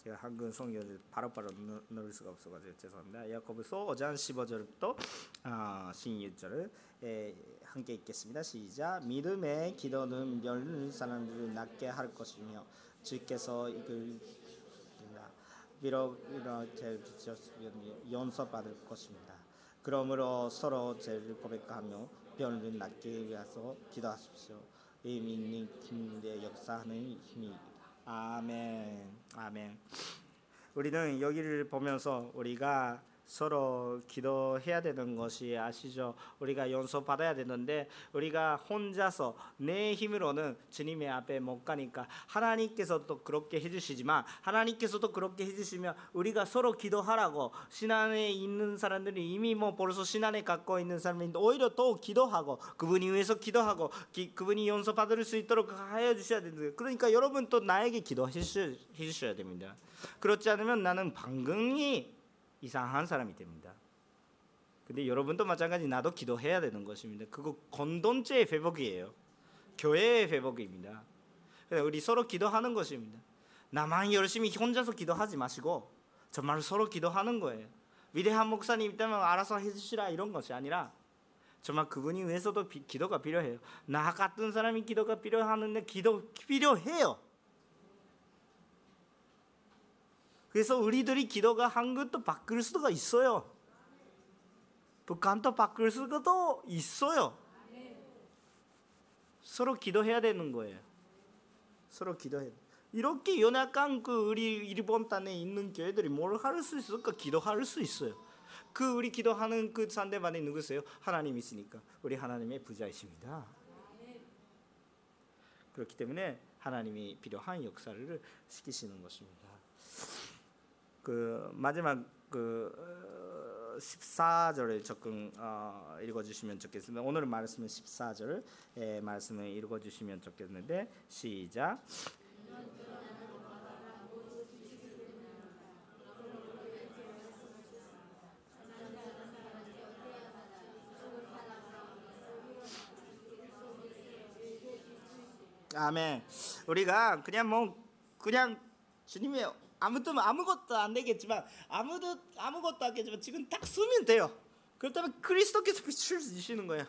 제가 한글 성경을 바로바로 넣을 수가 없어가지고 죄송합니다. 야고보서 5장 15절부터 아, 16절을 함께 읽겠습니다. 시작. 믿음의 기도는 멸는 사람들을 낫게 할 것이며 주께서 이끌리라. 비록 죄를 지었으면 용서받을 것입니다. 그러므로 서로 죄를 고백하며 병을 낫게 위해서 기도하십시오. 이 믿는 힘의 역사하는 힘이 아멘. 아멘. 우리는 여기를 보면서 우리가 서로 기도해야 되는 것이 아시죠? 우리가 연소 받아야 되는데 우리가 혼자서 내 힘으로는 주님의 앞에 못 가니까 하나님께서도 그렇게 해주시지만 하나님께서도 그렇게 해주시면 우리가 서로 기도하라고 신안에 있는 사람들이 이미 뭐 벌써 신안에 갖고 있는 사람인데 오히려 또 기도하고 그분이 위해서 기도하고 기, 그분이 연소 받을 수 있도록 하여 주셔야 되는데 그러니까 여러분 또 나에게 기도해 주셔야 됩니다. 그렇지 않으면 나는 방금이 이상한 사람이 됩니다. 근데 여러분도 마찬가지 나도 기도해야 되는 것입니다. 그거 건돈죄의 회복이에요. 교회의 회복입니다. 우리 서로 기도하는 것입니다. 나만 열심히 혼자서 기도하지 마시고 정말 서로 기도하는 거예요. 위대한 목사님 있다면 알아서 해주시라 이런 것이 아니라 정말 그분이 위해서도 비, 기도가 필요해요. 나 같은 사람이 기도가 필요하는데 기도 필요해요. 그래서 우리들이 기도가 한 것도 바뀔 수가 있어요. 북한도 바뀔 수도 있어요. 서로 기도해야 되는 거예요. 서로 기도해. 이렇게 연약한 그 우리 일본 땅에 있는 교회들이 뭘 할 수 있을까? 기도할 수 있어요. 그 우리 기도하는 그 상대방이 누구세요? 하나님이시니까 우리 하나님의 부자이십니다. 그렇기 때문에 하나님이 필요한 역사를 시키시는 것입니다. 그 마지막 그 14절을 조금 어, 읽어주시면 좋겠습니다. 오늘 말씀은 14절 말씀을 읽어주시면 좋겠는데 시작. 아멘. 우리가 그냥 뭐 그냥 주님의 아무튼 아무것도 안 되겠지만 아무도 아무것도 안 되겠지만 지금 딱 쓰면 돼요. 그렇다면 그리스도께서 빛을 *laughs* 주시는 거예요.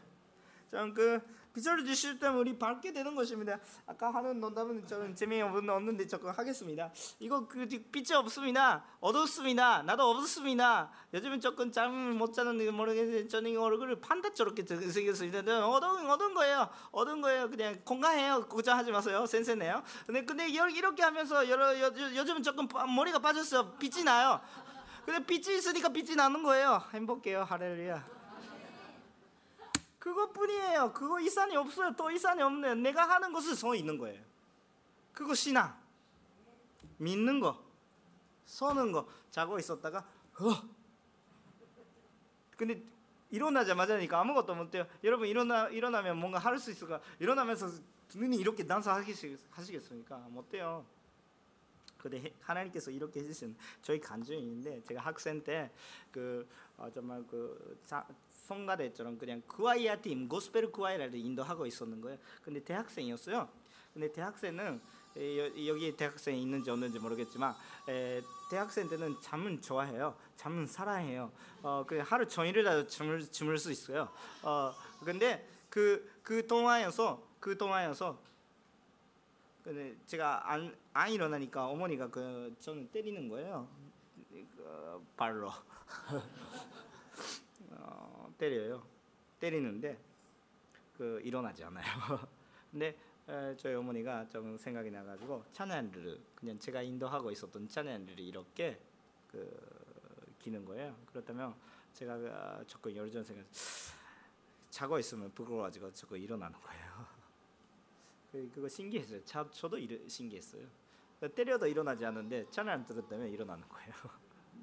참그 빛을 주실 때면 우리 밝게 되는 것입니다. 아까 하는 농담은 저는 재미없는데 조금 하겠습니다. 이거 그 빛이 없습니다. 어둡습니다. 나도 없습니다. 요즘은 조금 잠을 못 자는 모르겠는데 저는 얼굴을 판다처럼 생겼습니다. 어두운 어두운 거예요. 어두운 거예요. 그냥 공감해요. 걱정하지 마세요. 센세네요. 근데 근데 이렇게 하면서 여러 요, 요즘은 조금 머리가 빠졌어요. 빛이 나요. 근데 빛이 있으니까 빛이 나는 거예요. 행복해요. 할렐루야. 그것뿐이에요. 그거 이산이 없어요. 또 이산이 없네. 내가 하는 것은 서 있는 거예요. 그거 신앙. 믿는 거. 서는 거. 자고 있었다가 어. 근데 일어나자마자니까 아무것도 못해요. 여러분 일어나 일어나면 뭔가 할 수 있을까? 일어나면서 눈이 이렇게 단서하시겠습니까? 못돼요. 근데 하나님께서 이렇게 해주신 저희 간증이 있는데 제가 학생 때그 어, 정말 그 자, 성가대처럼 그냥 그와이아 팀 고스펠 그와이라를 인도하고 있었는 거예요. 근데 대학생이었어요. 근데 대학생은 여기 대학생이 있는지 없는지 모르겠지만 에, 대학생 때는 잠은 좋아해요. 잠은 사랑해요. 어, 그 하루 종일이라도 주물, 주물 수 있어요. 어, 근데 그, 그 동화여서 그 동화여서 근데 제가 안, 안 일어나니까 어머니가 그 저는 때리는 거예요. 그 발로. *laughs* 때려요. 때리는데 그 일어나지 않아요. *laughs* 근데 에, 저희 어머니가 좀 생각이 나가지고 찬양들을 그냥 제가 인도하고 있었던 찬양들을 이렇게 그 기는 거예요. 그렇다면 제가 어, 조금 열전 생각 자고 있으면 부끄러워가지고 자꾸 일어나는 거예요. *laughs* 그, 그거 신기했어요. 자, 저도 일, 신기했어요. 때려도 일어나지 않는데 찬양 들었다면 일어나는 거예요.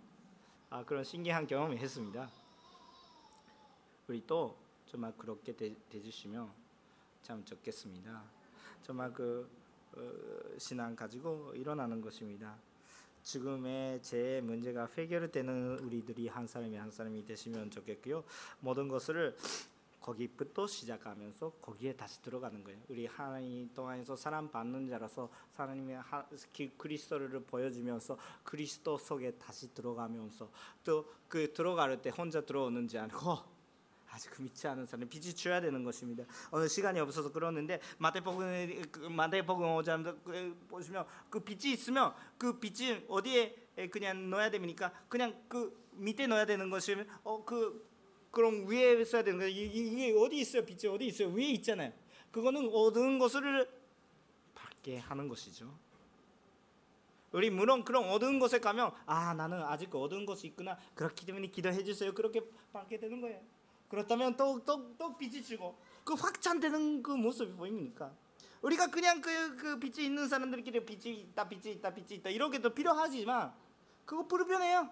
*laughs* 아 그런 신기한 경험이 했습니다. 우리 또 정말 그렇게 되, 되주시면 참 좋겠습니다. 정말 그 어, 신앙 가지고 일어나는 것입니다. 지금의 제 문제가 해결되는 우리들이 한 사람이 한 사람이 되시면 좋겠고요. 모든 것을 거기부터 시작하면서 거기에 다시 들어가는 거예요. 우리 하나님 동안에서 사람 받는 자라서 하나님의 그리스도를 보여주면서 그리스도 속에 다시 들어가면서 또 그 들어갈 때 혼자 들어오는지 않고 아직 그 믿지 않은 사람 빛이 줘야 되는 것입니다. 어느 시간이 없어서 그러는데 마태복음 그 마태복음 오장 그 보시면 그 빛이 있으면 그 빛이 어디에 그냥 넣어야 됩니까? 그냥 그 밑에 넣어야 되는 것이면 어그 그럼 위에 써야 되는 거예요. 이게 어디 있어요? 빛이 어디 있어요? 위에 있잖아요. 그거는 얻은 것을 받게 하는 것이죠. 우리 물론 그런 얻은 곳에 가면 아 나는 아직 얻은 것이 있구나 그렇기 때문에 기도해 주세요 그렇게 받게 되는 거예요. 그렇다면 또또또 빛이 지고 그 확장되는 그 모습이 보입니까? 우리가 그냥 그, 그 빛이 있는 사람들끼리 빛이 있다, 빛이 있다, 빛이 있다 이렇게도 필요하지만 그거 불편해요.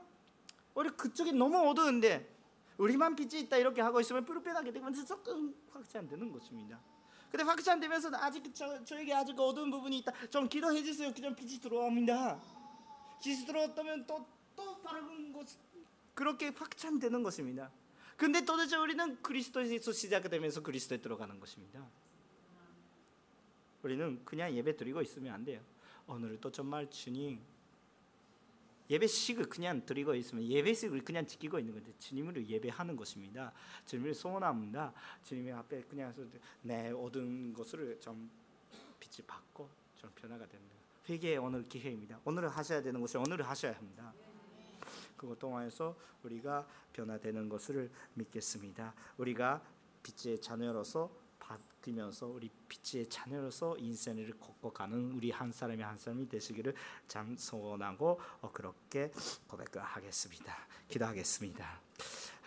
우리 그쪽이 너무 어두운데 우리만 빛이 있다 이렇게 하고 있으면 불편하게 되면서 조금 확장되는 것입니다. 근데 확장되면서 아직 저, 저에게 아직 어두운 부분이 있다. 좀 기도해 주세요. 그냥 빛이 들어옵니다. 빛이 들어왔다면 또또 다른 것 그렇게 확장되는 것입니다. 근데 도대체 우리는 그리스도에서 시작되면서 그리스도에 들어가는 것입니다. 우리는 그냥 예배 드리고 있으면 안 돼요. 오늘도 정말 주님 예배식을 그냥 드리고 있으면 예배식을 그냥 지키고 있는 건데 주님을 예배하는 것입니다. 주님을 소원합니다. 주님 앞에 그냥 내 얻은 것을 좀 빛이 받고 좀 변화가 됩니다. 회개의 오늘 기회입니다. 오늘 하셔야 되는 것을 오늘 하셔야 합니다. 그것 통해서 우리가 변화되는 것을 믿겠습니다. 우리가 빛의 자녀로서 바뀌면서 우리 빛의 자녀로서 인생을 걷고 가는 우리 한 사람이 한 사람이 되시기를 참 소원하고 그렇게 고백하겠습니다. 기도하겠습니다.